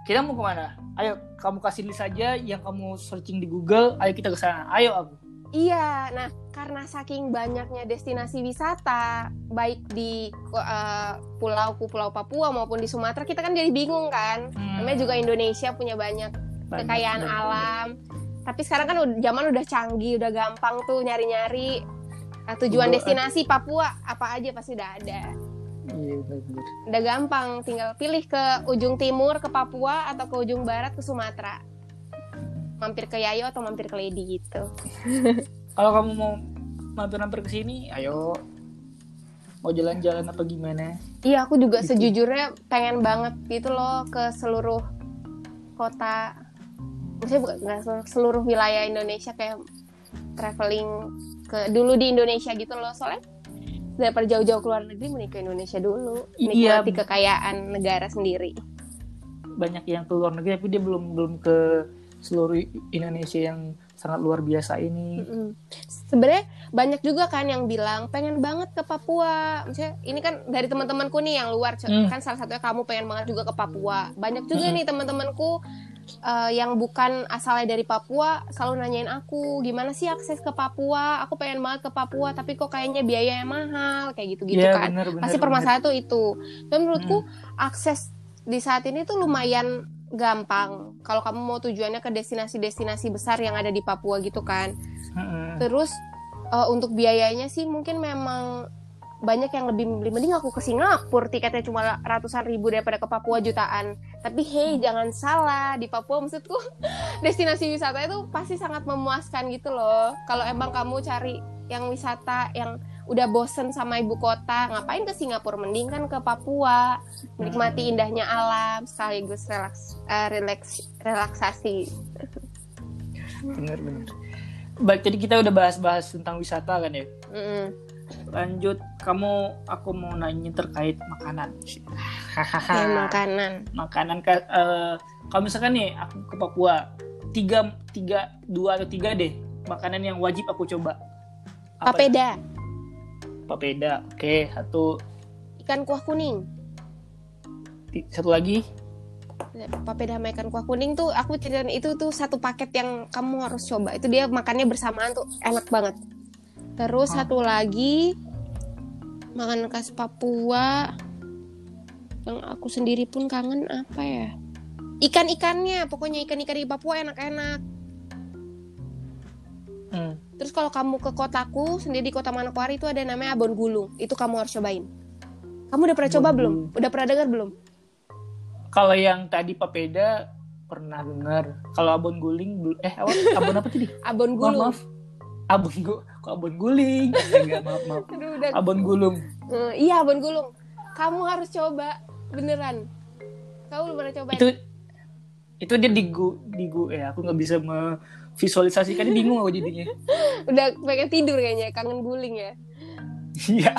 kita mau ke mana? Ayo kamu kasih list aja yang kamu searching di Google. Ayo kita ke sana. Ayo aku. Iya, nah karena saking banyaknya destinasi wisata, baik di eh, pulauku Pulau Papua maupun di Sumatera, kita kan jadi bingung kan. Hmm, Namanya juga Indonesia punya banyak banyak, kekayaan banyak. alam. Tapi sekarang kan zaman udah canggih, udah gampang tuh nyari-nyari Nah, tujuan Google destinasi Papua apa aja pasti udah ada. Iya benar-benar. Udah gampang, tinggal pilih ke ujung timur ke Papua atau ke ujung barat ke Sumatera. Mampir ke Yayo atau mampir ke Lady gitu. Kalau kamu mau mampir-mampir ke sini, ayo. Mau jalan-jalan apa gimana? Iya, aku juga Gitu. sejujurnya pengen banget gitu loh ke seluruh kota. Maksudnya bukan seluruh, seluruh wilayah Indonesia kayak traveling ke dulu di Indonesia gitu loh. Soalnya daripada jauh-jauh ke luar negeri mending ke Indonesia dulu, Iya. nikmati kekayaan negara sendiri. Banyak yang ke luar negeri tapi dia belum belum ke seluruh Indonesia yang sangat luar biasa ini. Mm-mm. Sebenarnya banyak juga kan yang bilang pengen banget ke Papua. Maksudnya ini kan dari teman-temanku nih yang luar Hmm. kan salah satunya kamu pengen banget juga ke Papua. Banyak juga Mm-mm. nih teman-temanku eh, yang bukan asalnya dari Papua selalu nanyain aku gimana sih akses ke Papua. Aku pengen banget ke Papua tapi kok kayaknya biayanya mahal kayak gitu-gitu Iya kan. benar benar. Pasti permasalahan tuh itu. Dan menurutku akses di saat ini tuh lumayan gampang. Kalau kamu mau tujuannya ke destinasi-destinasi besar yang ada di Papua gitu kan. Mm-mm. Terus eh, untuk biayanya sih mungkin memang banyak yang lebih mending aku ke Singapura tiketnya cuma ratusan ribu daripada ke Papua jutaan. Tapi hey jangan salah di Papua maksudku destinasi wisata itu pasti sangat memuaskan gitu loh. Kalau emang kamu cari yang wisata yang udah bosen sama ibu kota, ngapain ke Singapura? Mending kan ke Papua, menikmati indahnya alam sekaligus relaks, eh, relaks relaksasi. Benar benar. Baik tadi kita udah bahas-bahas tentang wisata kan ya. Mm-mm. Lanjut kamu aku mau nanya terkait makanan. Hahaha. Kayak makanan. makanan ka- eh, kalau misalkan nih aku ke Papua tiga tiga dua atau tiga deh makanan yang wajib aku coba Apa Papeda, ya? papeda oke satu ikan kuah kuning. satu lagi Papeda sama ikan kuah kuning tuh aku ceritain itu tuh satu paket yang kamu harus coba. Itu dia makannya bersamaan tuh enak banget. Terus Oh. satu lagi makanan khas Papua yang aku sendiri pun kangen apa ya? Ikan-ikannya, pokoknya ikan-ikan di Papua enak-enak. hmm, Terus kalau kamu ke kotaku sendiri di kota Manokwari itu ada namanya Abon Gulung. Itu kamu harus cobain. Kamu udah pernah coba belum? Gulung. Udah pernah dengar belum? kalau yang tadi papeda pernah dengar. Kalau abon guling, eh? Abon apa tadi? Abon gulung. maaf. Abon gu, kok abon guling? Enggak, maaf, maaf. Aduh, udah. Abon gulung. Eh, iya, abon gulung. Kamu harus coba, beneran. Kamu belum pernah coba? Itu itu dia digu digu eh aku nggak bisa memvisualisasikannya bingung aku jadinya. Udah pengen tidur kayaknya, kangen guling ya. Iya.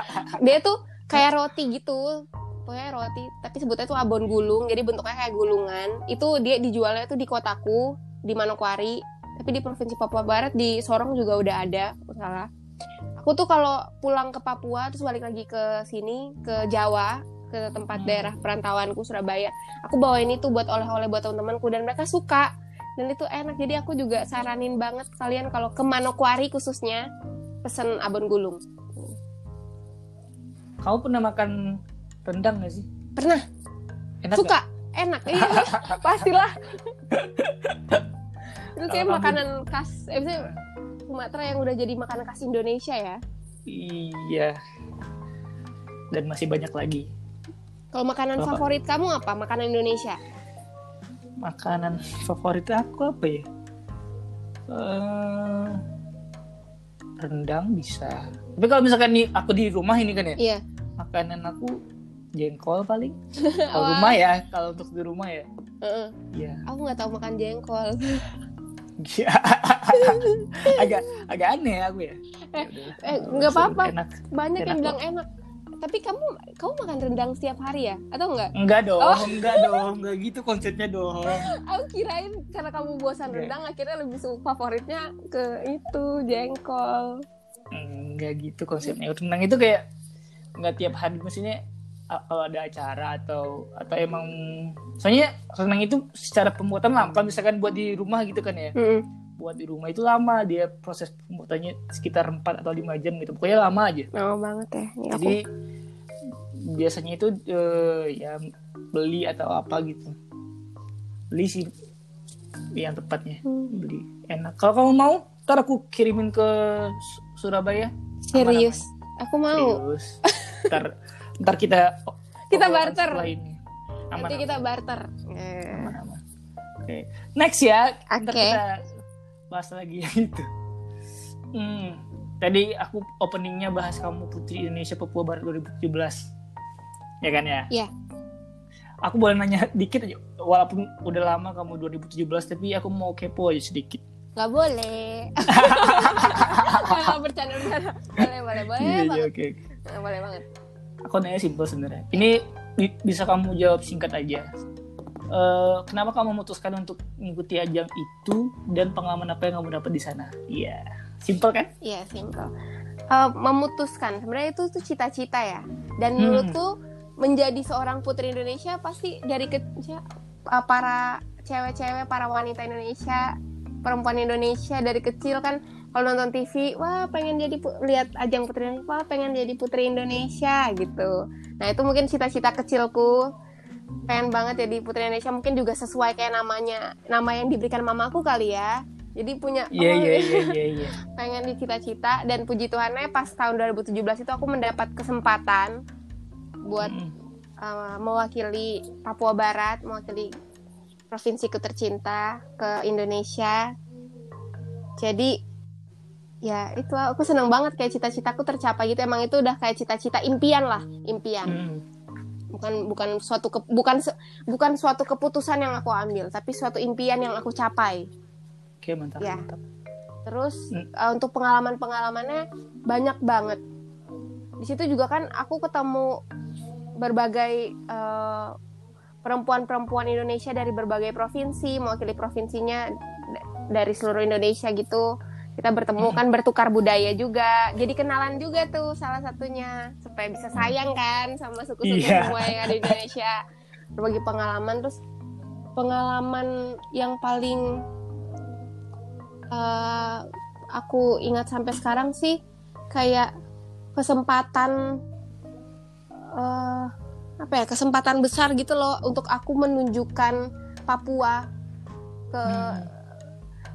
Dia tuh kayak roti gitu. Pokoknya roti, tapi sebutnya tuh abon gulung, jadi bentuknya kayak gulungan. Itu dia dijualnya tuh di kotaku, di Manokwari, tapi di Provinsi Papua Barat di Sorong juga udah ada, salah. Aku tuh kalau pulang ke Papua terus balik lagi ke sini ke Jawa, ke tempat Hmm. daerah perantauanku Surabaya. Aku bawa ini tuh buat oleh-oleh buat teman-temanku dan mereka suka. Dan itu enak. Jadi aku juga saranin banget kalian kalau ke Manokwari khususnya pesen abon gulung. Kamu pernah makan rendang gak sih? Pernah? Enak suka enak iya pastilah itu kayak kamu- makanan khas eh maksudnya Sumatera yang udah jadi makanan khas Indonesia ya? Iya. Dan masih banyak lagi. kalau makanan Apa? favorit kamu apa makanan Indonesia Makanan favorit aku apa ya? Eh, rendang bisa. Tapi kalau misalkan nih aku di rumah ini kan ya, iya makanan aku jengkol paling. Kalau rumah ya, kalau untuk di rumah ya. Iya. aku nggak tahu makan jengkol. agak agak aneh aku ya. Eh, Yaudah. eh, nggak apa-apa. Banyak Enak yang kok. bilang enak tapi kamu kamu makan rendang setiap hari ya atau enggak Enggak dong, Oh. enggak dong, enggak gitu konsepnya dong. aku kirain karena kamu bosan Nggak. rendang akhirnya lebih suka favoritnya ke itu jengkol Enggak gitu konsepnya. Rendang itu kayak enggak tiap hari maksudnya kalau ada acara atau atau emang soalnya rendang itu secara pembuatan lama kalau misalkan buat di rumah gitu kan ya. Mm-mm. buat di rumah itu lama dia proses pembuatannya sekitar 4 atau 5 jam gitu. Pokoknya lama aja. Lama banget ya Ini aku. Jadi biasanya itu eh, ya beli atau apa gitu. Beli sih yang tepatnya Hmm. beli. Enak. Kalau kamu mau ntar aku kirimin ke Su- Surabaya. Serius? Aku mau. Serius. ntar ntar kita Kita barter. ini. Aman nanti aman, kita barter. Aman, aman. oke. Next ya. Ntar Oke. kita bahas lagi yang itu. Hmm. Tadi aku openingnya bahas kamu Putri Indonesia Papua Barat 2017 ya kan ya? Iya. aku boleh nanya dikit aja. Walaupun udah lama kamu 2017 tapi aku mau kepo aja sedikit. Nggak boleh. Bercanda bercanda boleh boleh boleh Iya, iya, oke oke. Eh, boleh banget aku nanya simpel sebenarnya. Ini bi- bisa kamu jawab singkat aja. Eh, kenapa kamu memutuskan untuk mengikuti ajang itu dan pengalaman apa yang kamu dapat di sana? Iya. Simpel kan? Iya simple. Eh, memutuskan. Sebenarnya itu tuh cita-cita ya. Dan Hmm. menurutku menjadi seorang putri Indonesia pasti dari kecil eh, para cewek-cewek para wanita Indonesia perempuan Indonesia dari kecil kan kalau nonton TV wah pengen jadi lihat ajang putri Indonesia wah pengen jadi putri Indonesia gitu. Nah itu mungkin cita-cita kecilku. Pengen banget jadi putri Indonesia. Mungkin juga sesuai kayak namanya nama yang diberikan mamaku kali ya. Jadi punya iya oh, iya iya iya iya. pengen di cita-cita. Dan puji Tuhannya pas tahun 2017 itu aku mendapat kesempatan buat Mm. uh, mewakili Papua Barat, mewakili provinsiku tercinta ke Indonesia. Jadi ya itu aku seneng banget kayak cita-citaku tercapai gitu. Emang itu udah kayak cita-cita impian lah, impian. Mm. Bukan bukan suatu ke- bukan bukan suatu keputusan yang aku ambil, tapi suatu impian yang aku capai. oke mantap Ya. mantap Terus Hmm. uh, untuk pengalaman-pengalamannya banyak banget. Di situ juga kan aku ketemu berbagai uh, perempuan-perempuan Indonesia dari berbagai provinsi, mewakili provinsinya dari seluruh Indonesia gitu. Kita bertemu kan bertukar budaya juga. Jadi kenalan juga tuh salah satunya supaya bisa sayang kan sama suku-suku Iya. semua yang ada di Indonesia. Berbagi pengalaman terus pengalaman yang paling eh, aku ingat sampai sekarang sih kayak kesempatan eh, apa ya kesempatan besar gitu loh untuk aku menunjukkan Papua ke Hmm.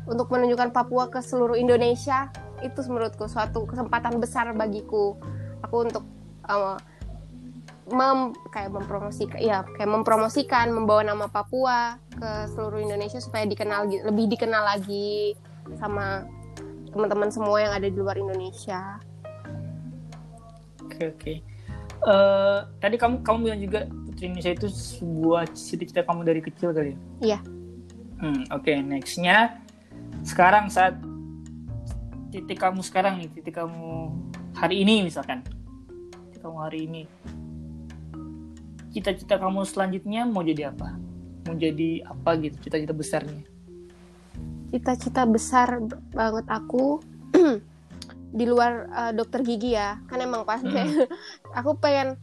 Untuk menunjukkan Papua ke seluruh Indonesia itu menurutku suatu kesempatan besar bagiku aku untuk eh, mem kayak mempromosikan ya kayak mempromosikan membawa nama Papua ke seluruh Indonesia supaya dikenal lebih dikenal lagi sama teman-teman semua yang ada di luar Indonesia. Oke oke. Eh, tadi kamu kamu bilang juga Putri Indonesia itu sebuah cita-cita kamu dari kecil kali ya? Iya. Hmm, oke, nextnya sekarang saat titik kamu sekarang nih, titik kamu hari ini misalkan, titik kamu hari ini, cita-cita kamu selanjutnya mau jadi apa? Mau jadi apa gitu, cita-cita besarnya? Cita-cita besar banget aku di luar eh, dokter gigi ya. Kan emang pas Hmm. aku pengen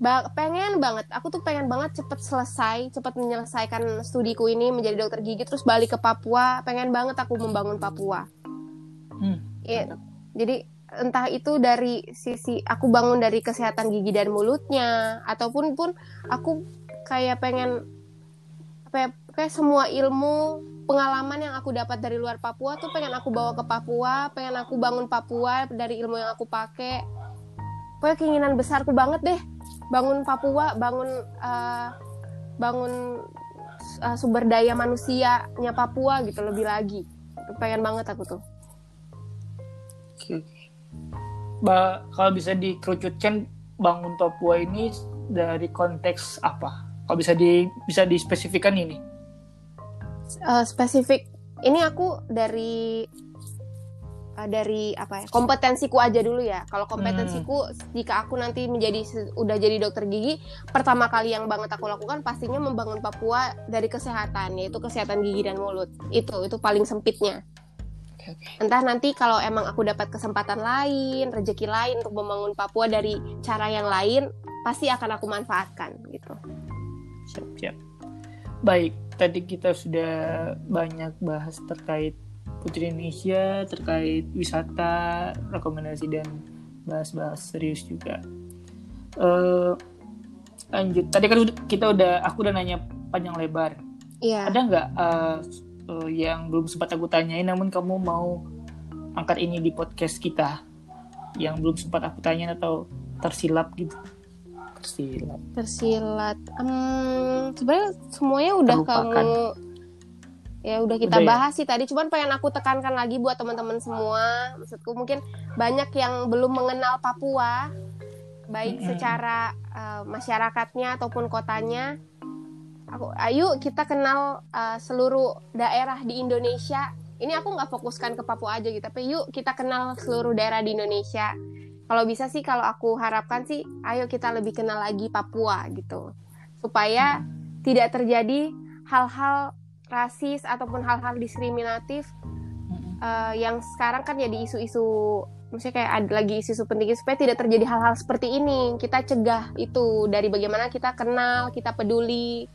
ba- pengen banget. Aku tuh pengen banget cepet selesai, cepet menyelesaikan studiku ini menjadi dokter gigi terus balik ke Papua. Pengen banget aku membangun Papua. Hmm, Iya. Jadi entah itu dari sisi aku bangun dari kesehatan gigi dan mulutnya ataupun pun aku kayak pengen apa ya, kayak semua ilmu pengalaman yang aku dapat dari luar Papua tuh pengen aku bawa ke Papua, pengen aku bangun Papua dari ilmu yang aku pakai. Pokoknya keinginan besarku banget deh bangun Papua, bangun eh, bangun eh, sumber daya manusianya Papua gitu lebih lagi. Pengen banget aku tuh. oke. Ba- kalau bisa dikerucutkan bangun Papua ini dari konteks apa? Kalau bisa di bisa dispesifikkan ini? Eh, spesifik ini aku dari dari apa ya kompetensiku aja dulu ya. Kalau kompetensiku jika aku nanti menjadi udah jadi dokter gigi pertama kali yang banget aku lakukan pastinya membangun Papua dari kesehatan yaitu kesehatan gigi dan mulut. Itu itu paling sempitnya. Entah nanti kalau emang aku dapat kesempatan lain rezeki lain untuk membangun Papua dari cara yang lain pasti akan aku manfaatkan gitu. Siap, siap. Baik, tadi kita sudah banyak bahas terkait Putri Indonesia, terkait wisata, rekomendasi dan bahas-bahas serius juga. Eh, lanjut, tadi kan kita udah, aku udah nanya panjang lebar. iya Ada nggak eh, eh, yang belum sempat aku tanyain, namun kamu mau angkat ini di podcast kita, yang belum sempat aku tanyain atau tersilap gitu? Tersilap. tersilat Em, sebenarnya semuanya udah Terlupakan. kamu ya udah kita Udah ya? bahas sih tadi cuman pengen aku tekankan lagi buat teman-teman semua. Maksudku mungkin banyak yang belum mengenal Papua baik Mm-mm. secara eh, masyarakatnya ataupun kotanya. Aku ayo kita kenal eh, seluruh daerah di Indonesia. Ini aku nggak fokuskan ke Papua aja gitu tapi yuk kita kenal seluruh daerah di Indonesia. Kalau bisa sih kalau aku harapkan sih ayo kita lebih kenal lagi Papua gitu. Supaya tidak terjadi hal-hal rasis ataupun hal-hal diskriminatif eh, yang sekarang kan jadi isu-isu maksudnya kayak ada lagi isu-isu penting supaya tidak terjadi hal-hal seperti ini. Kita cegah itu dari bagaimana kita kenal kita peduli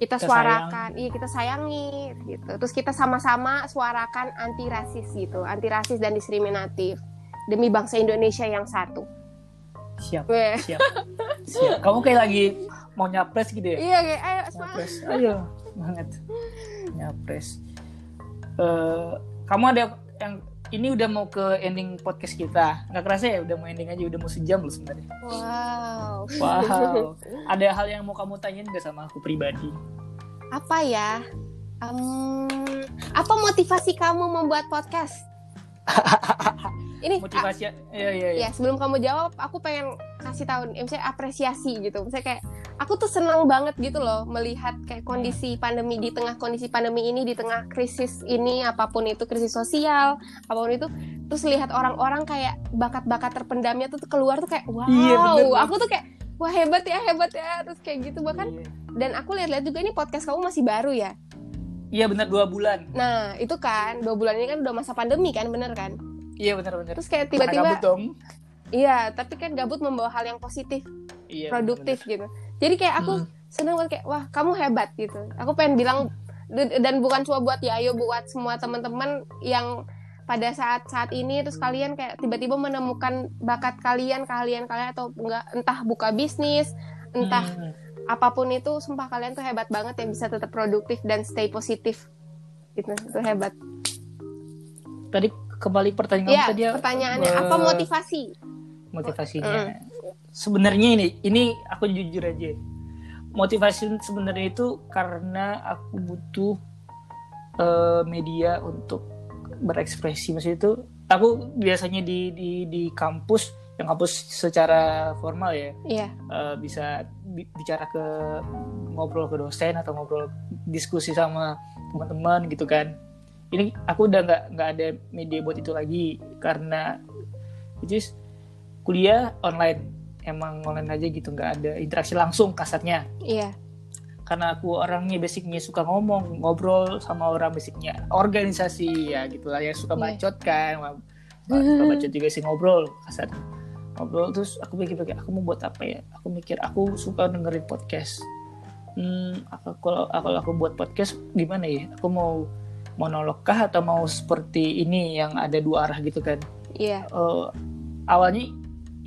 kita, Kita suarakan. iya kita sayangi gitu. Terus kita sama-sama suarakan anti rasis gitu anti rasis dan diskriminatif demi bangsa Indonesia yang satu. Siap. Weh. siap siap. Kamu kayak lagi mau nyapres gitu ya? Iya kayak ayo semangat. Nyapres ayo banget. Nyapres. Eh, kamu ada yang ini udah mau ke ending podcast kita. Nggak kerasa ya udah mau ending aja udah mau sejam loh sebenarnya. Wow. Wow. Ada hal yang mau kamu tanyain nggak sama aku pribadi? Apa ya? Em, apa motivasi kamu membuat podcast ini motivasi ya ya ya, ya sebelum kamu jawab aku pengen kasih tahu misalnya apresiasi gitu. Misalnya kayak aku tuh senang banget gitu loh melihat kayak kondisi pandemi di tengah kondisi pandemi ini di tengah krisis ini apa pun itu krisis sosial apa pun itu. Terus lihat orang-orang kayak bakat-bakat terpendamnya tuh keluar tuh kayak wow Iya, bener, aku tuh kayak wah hebat ya hebat ya. Terus kayak gitu bahkan. Iya. dan aku lihat-lihat juga ini podcast kamu masih baru ya? Iya benar dua bulan. Nah itu kan dua bulan ini kan udah masa pandemi kan bener kan iya benar benar terus kayak tiba-tiba dong iya tapi kan gabut membawa hal yang positif iya produktif gitu. Jadi kayak aku Hmm. seneng banget kayak wah kamu hebat gitu. Aku pengen bilang dan bukan cuma buat Yayo buat semua teman-teman yang pada saat saat ini terus kalian kayak tiba-tiba menemukan bakat kalian kalian kalian atau enggak entah buka bisnis entah Hmm. apa pun itu sumpah kalian tuh hebat banget yang bisa tetap produktif dan stay positif gitu itu hebat tadi kembali pertanyaan ya tadi pertanyaannya eh, apa motivasi? Motivasinya. Sebenarnya ini ini aku jujur aja. Motivasi sebenarnya itu karena aku butuh uh, media untuk berekspresi. Maksudnya itu aku biasanya di di di kampus yang kampus secara formal ya Iya. uh, bisa bi- bicara ke ngobrol ke dosen atau ngobrol diskusi sama teman-teman gitu kan ini aku udah nggak nggak ada media buat itu lagi karena which is kuliah online. Emang online aja gitu nggak ada interaksi langsung kasarnya. Iya. karena aku orangnya basicnya suka ngomong ngobrol sama orang basicnya. Organisasi ya gitulah. Yang suka Iya. bacot kan. Suka bacot juga sih ngobrol kasar. Ngobrol terus aku mikir pikir aku mau buat apa ya? Aku mikir aku suka dengerin podcast. Hmm aku- kalau kalau aku buat podcast gimana ya? Aku mau monolog kah atau mau seperti ini yang ada dua arah gitu kan? Iya. Eh, awalnya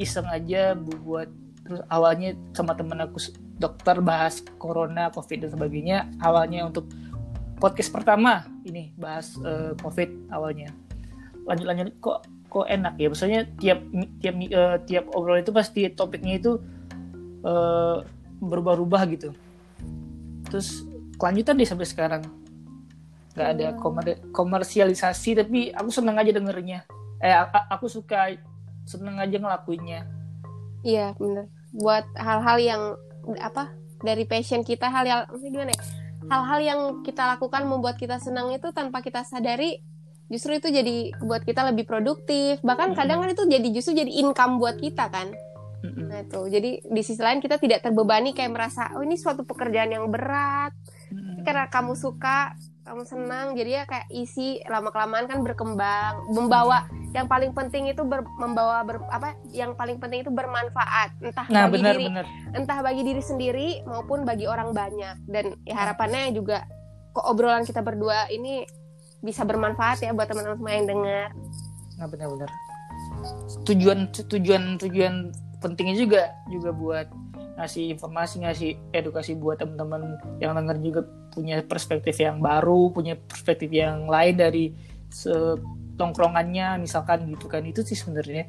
iseng aja bu- buat terus awalnya sama temen aku dokter bahas corona covid dan sebagainya awalnya untuk podcast pertama ini bahas eh, covid awalnya. Lanjut lanjut kok kok enak ya? Maksudnya tiap tiap eh, tiap obrolan itu pasti topiknya itu eh, berubah-ubah gitu. Terus kelanjutan deh sampai sekarang nggak ada Hmm. komer- komersialisasi tapi aku seneng aja dengernya eh aku suka seneng aja ngelakuinnya Iya, bener. Buat hal-hal yang apa dari passion kita, hal yang gimana ya? Hal-hal yang kita lakukan membuat kita senang itu tanpa kita sadari justru itu jadi buat kita lebih produktif. Bahkan kadang kan itu jadi justru jadi income buat kita kan. Mm-mm. Nah itu. Jadi di sisi lain kita tidak terbebani kayak merasa oh ini suatu pekerjaan yang berat. Karena kamu suka, kamu senang, jadi ya kayak isi lama kelamaan kan berkembang, membawa yang paling penting itu ber- membawa ber- apa? Yang paling penting itu bermanfaat, entah nah bagi benar diri benar. entah bagi diri sendiri maupun bagi orang banyak. Dan ya harapannya juga kok obrolan kita berdua ini bisa bermanfaat ya buat teman-teman semua yang dengar. Nah benar benar tujuan tujuan tujuan pentingnya juga juga buat ngasih informasi ngasih edukasi buat teman-teman yang denger juga punya perspektif yang baru punya perspektif yang lain dari setongkrongannya misalkan gitu kan itu sih sebenarnya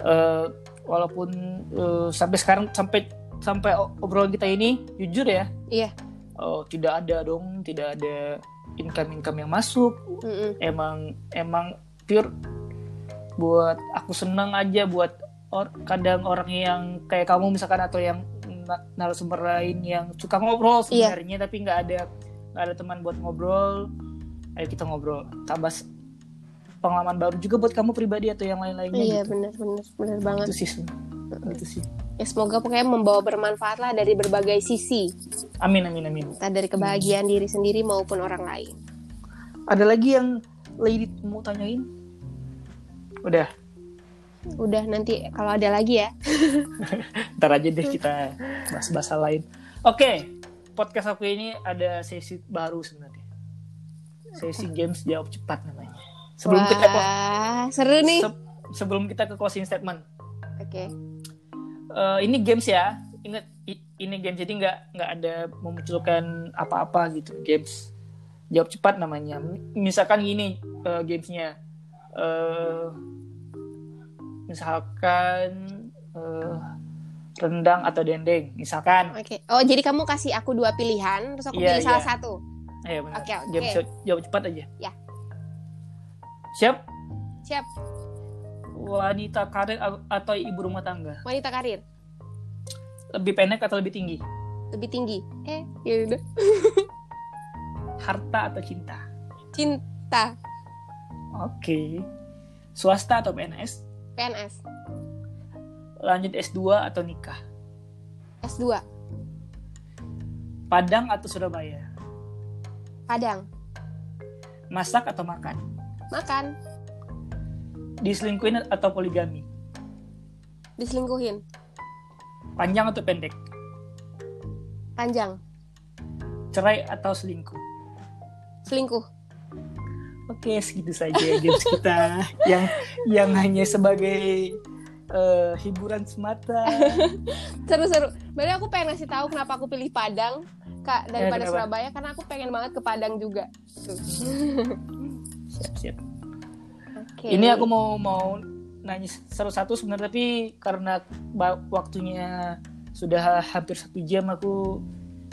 Eh, walaupun eh, sampai sekarang sampai sampai obrolan kita ini jujur ya Iya. oh, tidak ada dong tidak ada income income yang masuk Mm-mm. emang emang pure buat aku seneng aja buat or- kadang orang yang kayak kamu misalkan atau yang narasumber lain yang suka ngobrol Iya. sebenarnya tapi nggak ada nggak ada teman buat ngobrol. Ayo kita ngobrol. Tambah pengalaman baru juga buat kamu pribadi atau yang lain-lainnya iya gitu. benar benar benar banget. Itu sih itu sih. Ya semoga pokoknya membawa bermanfaat lah dari berbagai sisi. Amin amin amin. Entah dari kebahagiaan diri sendiri maupun orang lain. Ada lagi yang lady mau tanyain? Udah udah nanti kalau ada lagi ya ntar aja deh kita bahas-bahas hal lain. Oke, podcast aku ini ada sesi baru sebenarnya. Sesi games jawab cepat namanya. Sebelum kita ke, wah seru nih se- sebelum kita ke closing statement, oke Eh, ini games ya. Ingat i- ini games jadi nggak nggak ada memunculkan apa-apa gitu. Games jawab cepat namanya. Misalkan gini eh, gamesnya. Eh, misalkan eh, rendang atau dendeng. Misalkan oke oh jadi kamu kasih aku dua pilihan terus aku Iya, pilih salah iya. satu Ayo benar. Oke, oke. Game jawab- jawab cepat aja. Ya. Siap? siap Wanita karir atau ibu rumah tangga? wanita karir Lebih pendek atau lebih tinggi? lebih tinggi eh ya udah Harta atau cinta? cinta Oke. Swasta atau PNS? PNS Lanjut S2 atau nikah? S2 Padang atau Surabaya? Padang Masak atau makan? makan Diselingkuhin atau poligami? diselingkuhin Panjang atau pendek? panjang Cerai atau selingkuh? selingkuh Oke, segitu saja games kita yang yang hanya sebagai eh, hiburan semata. seru-seru Berarti aku pengen ngasih tahu kenapa aku pilih Padang kak daripada kenapa? Surabaya karena aku pengen banget ke Padang juga Tuh. Siap, siap. Oke. Ini aku mau mau nanya satu-satu sebenarnya tapi karena waktunya sudah hampir satu jam aku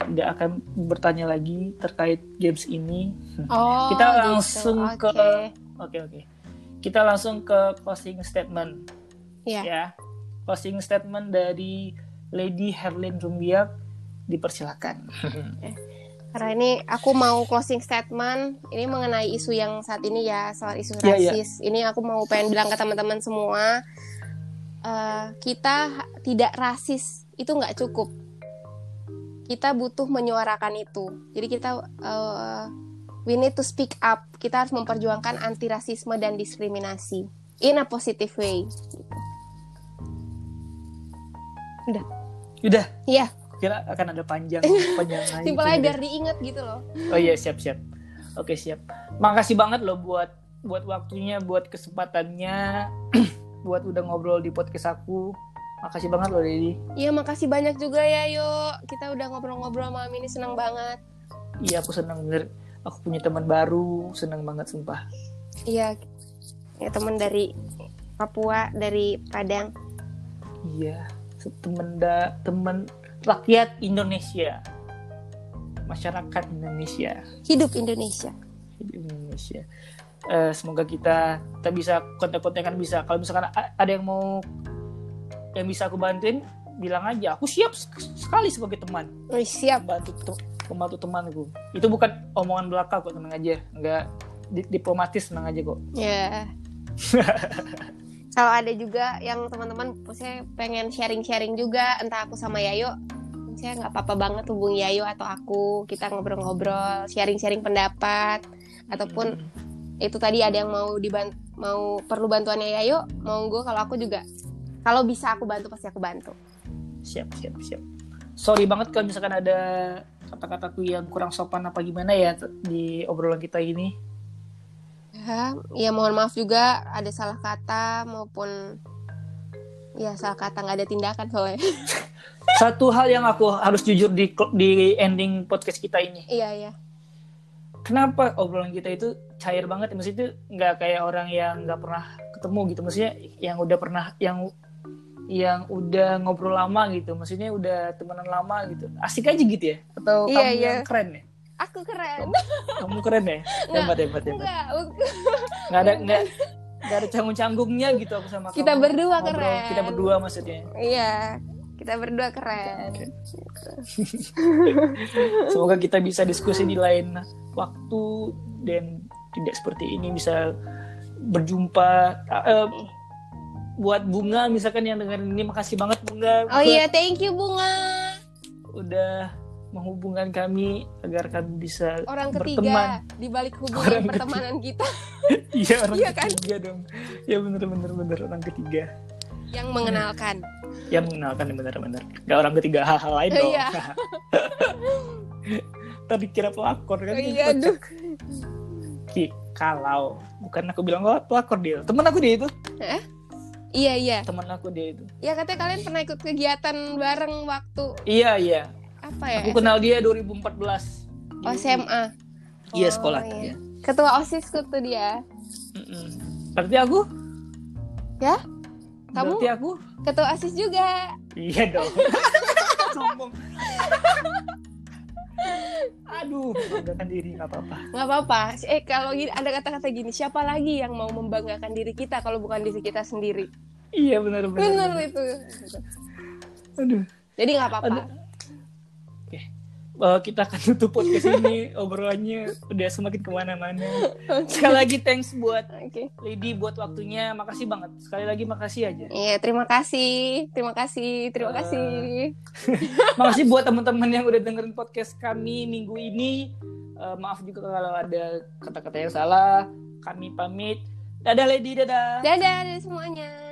tidak akan bertanya lagi terkait games ini. Oh, Kita gitu. langsung ke- Oke. Oke oke. Kita langsung ke closing statement Iya. ya. Closing statement dari Lady Herlin Rumbiak dipersilakan. Karena ini aku mau closing statement. Ini mengenai isu yang saat ini ya soal isu Iya, iya. rasis. Ini aku mau pengen bilang ke teman-teman semua, eh, kita tidak rasis itu nggak cukup. Kita butuh menyuarakan itu. Jadi kita eh, we need to speak up. Kita harus memperjuangkan anti rasisme dan diskriminasi in a positive way. Udah, Iya, kira akan ada panjang panjang simpel aja biar diinget gitu loh. Oh iya siap siap. Oke siap. Makasih banget loh buat buat waktunya, buat kesempatannya, buat udah ngobrol di podcast aku. Makasih banget loh Dedi. Iya, makasih banyak juga ya, yuk. Kita udah ngobrol-ngobrol malam ini senang banget. Iya aku senang denger aku punya teman baru, senang banget sumpah. Iya, ya teman dari Papua, dari Padang. Iya, temen da temen rakyat Indonesia, masyarakat Indonesia, Hidup Indonesia. hidup Indonesia. Eh, semoga kita kita bisa kontak-kontakan bisa. Kalau misalkan ada yang mau yang bisa aku bantuin, bilang aja. Aku siap sek- sekali sebagai teman. Oh, siap. Membantu te- membantu temanku. Itu bukan omongan belaka kok, tenang aja. Enggak di- diplomatis, tenang aja kok. Ya. Kalau ada juga yang teman-teman saya pengen sharing-sharing juga, entah aku sama Yayo, saya nggak apa-apa banget hubungi Yayo atau aku, kita ngobrol-ngobrol, sharing-sharing pendapat, ataupun itu tadi ada yang mau dibantu, mau perlu bantuannya Yayo, monggo kalau aku juga, kalau bisa aku bantu pasti aku bantu. siap siap siap sorry banget kalau misalkan ada kata-kataku yang kurang sopan apa gimana ya di obrolan kita ini Ya, ya mohon maaf juga ada salah kata maupun ya salah kata nggak ada tindakan soalnya. satu hal yang aku harus jujur di di ending podcast kita ini iya iya. kenapa obrolan kita itu cair banget maksudnya itu nggak kayak orang yang nggak pernah ketemu gitu maksudnya yang udah pernah yang yang udah ngobrol lama gitu maksudnya udah temenan lama gitu asik aja gitu ya atau Iya, kamu iya. yang keren ya Aku keren. kamu keren ya hebat hebat hebat nggak ada nggak nggak ada canggung canggungnya gitu aku sama Kita kamu. berdua Ngobrol, keren. kita berdua maksudnya iya. Kita berdua keren. Semoga kita bisa diskusi di lain waktu dan tidak seperti ini bisa berjumpa Eh, buat bunga misalkan yang dengerin ini makasih banget bunga Oh iya, thank you Bunga. udah menghubungkan kami agar kami bisa Orang berteman ketiga di balik hubungan Orang ketiga. pertemanan kita iya orang Iya kan? ketiga dong ya bener bener bener orang ketiga yang mengenalkan. yang mengenalkan yang benar-benar gak orang ketiga hal-hal lain dong iya. tadi kira pelakor kan iya, aduh. Ki, kalau bukan aku bilang oh, pelakor dia temen aku dia itu Iya iya. temen aku dia itu Ya katanya kalian pernah ikut kegiatan bareng waktu iya iya apa ya? aku kenal dia 2014 Oh, SMA. iya Oh, sekolah iya. iya. Ketua OSIS tuh dia. Berarti aku Ya? Kamu? berarti aku Ketua OSIS juga. iya dong sombong aduh membanggakan diri nggak apa-apa. Nggak apa-apa. Eh kalau gini ada kata-kata gini siapa lagi yang mau membanggakan diri kita kalau bukan diri kita sendiri? Iya benar benar itu. Aduh. Jadi nggak apa-apa. Eh, kita akan tutup podcast ini obrolannya udah semakin ke mana-mana. Sekali lagi thanks buat oke Lady buat waktunya. Makasih banget. Sekali lagi makasih aja. iya terima kasih terima kasih terima Eh, kasih Makasih buat teman-teman yang udah dengerin podcast kami minggu ini. Eh, maaf juga kalau ada kata-kata yang salah. Kami pamit. Dadah Lady, dadah. dadah dadah semuanya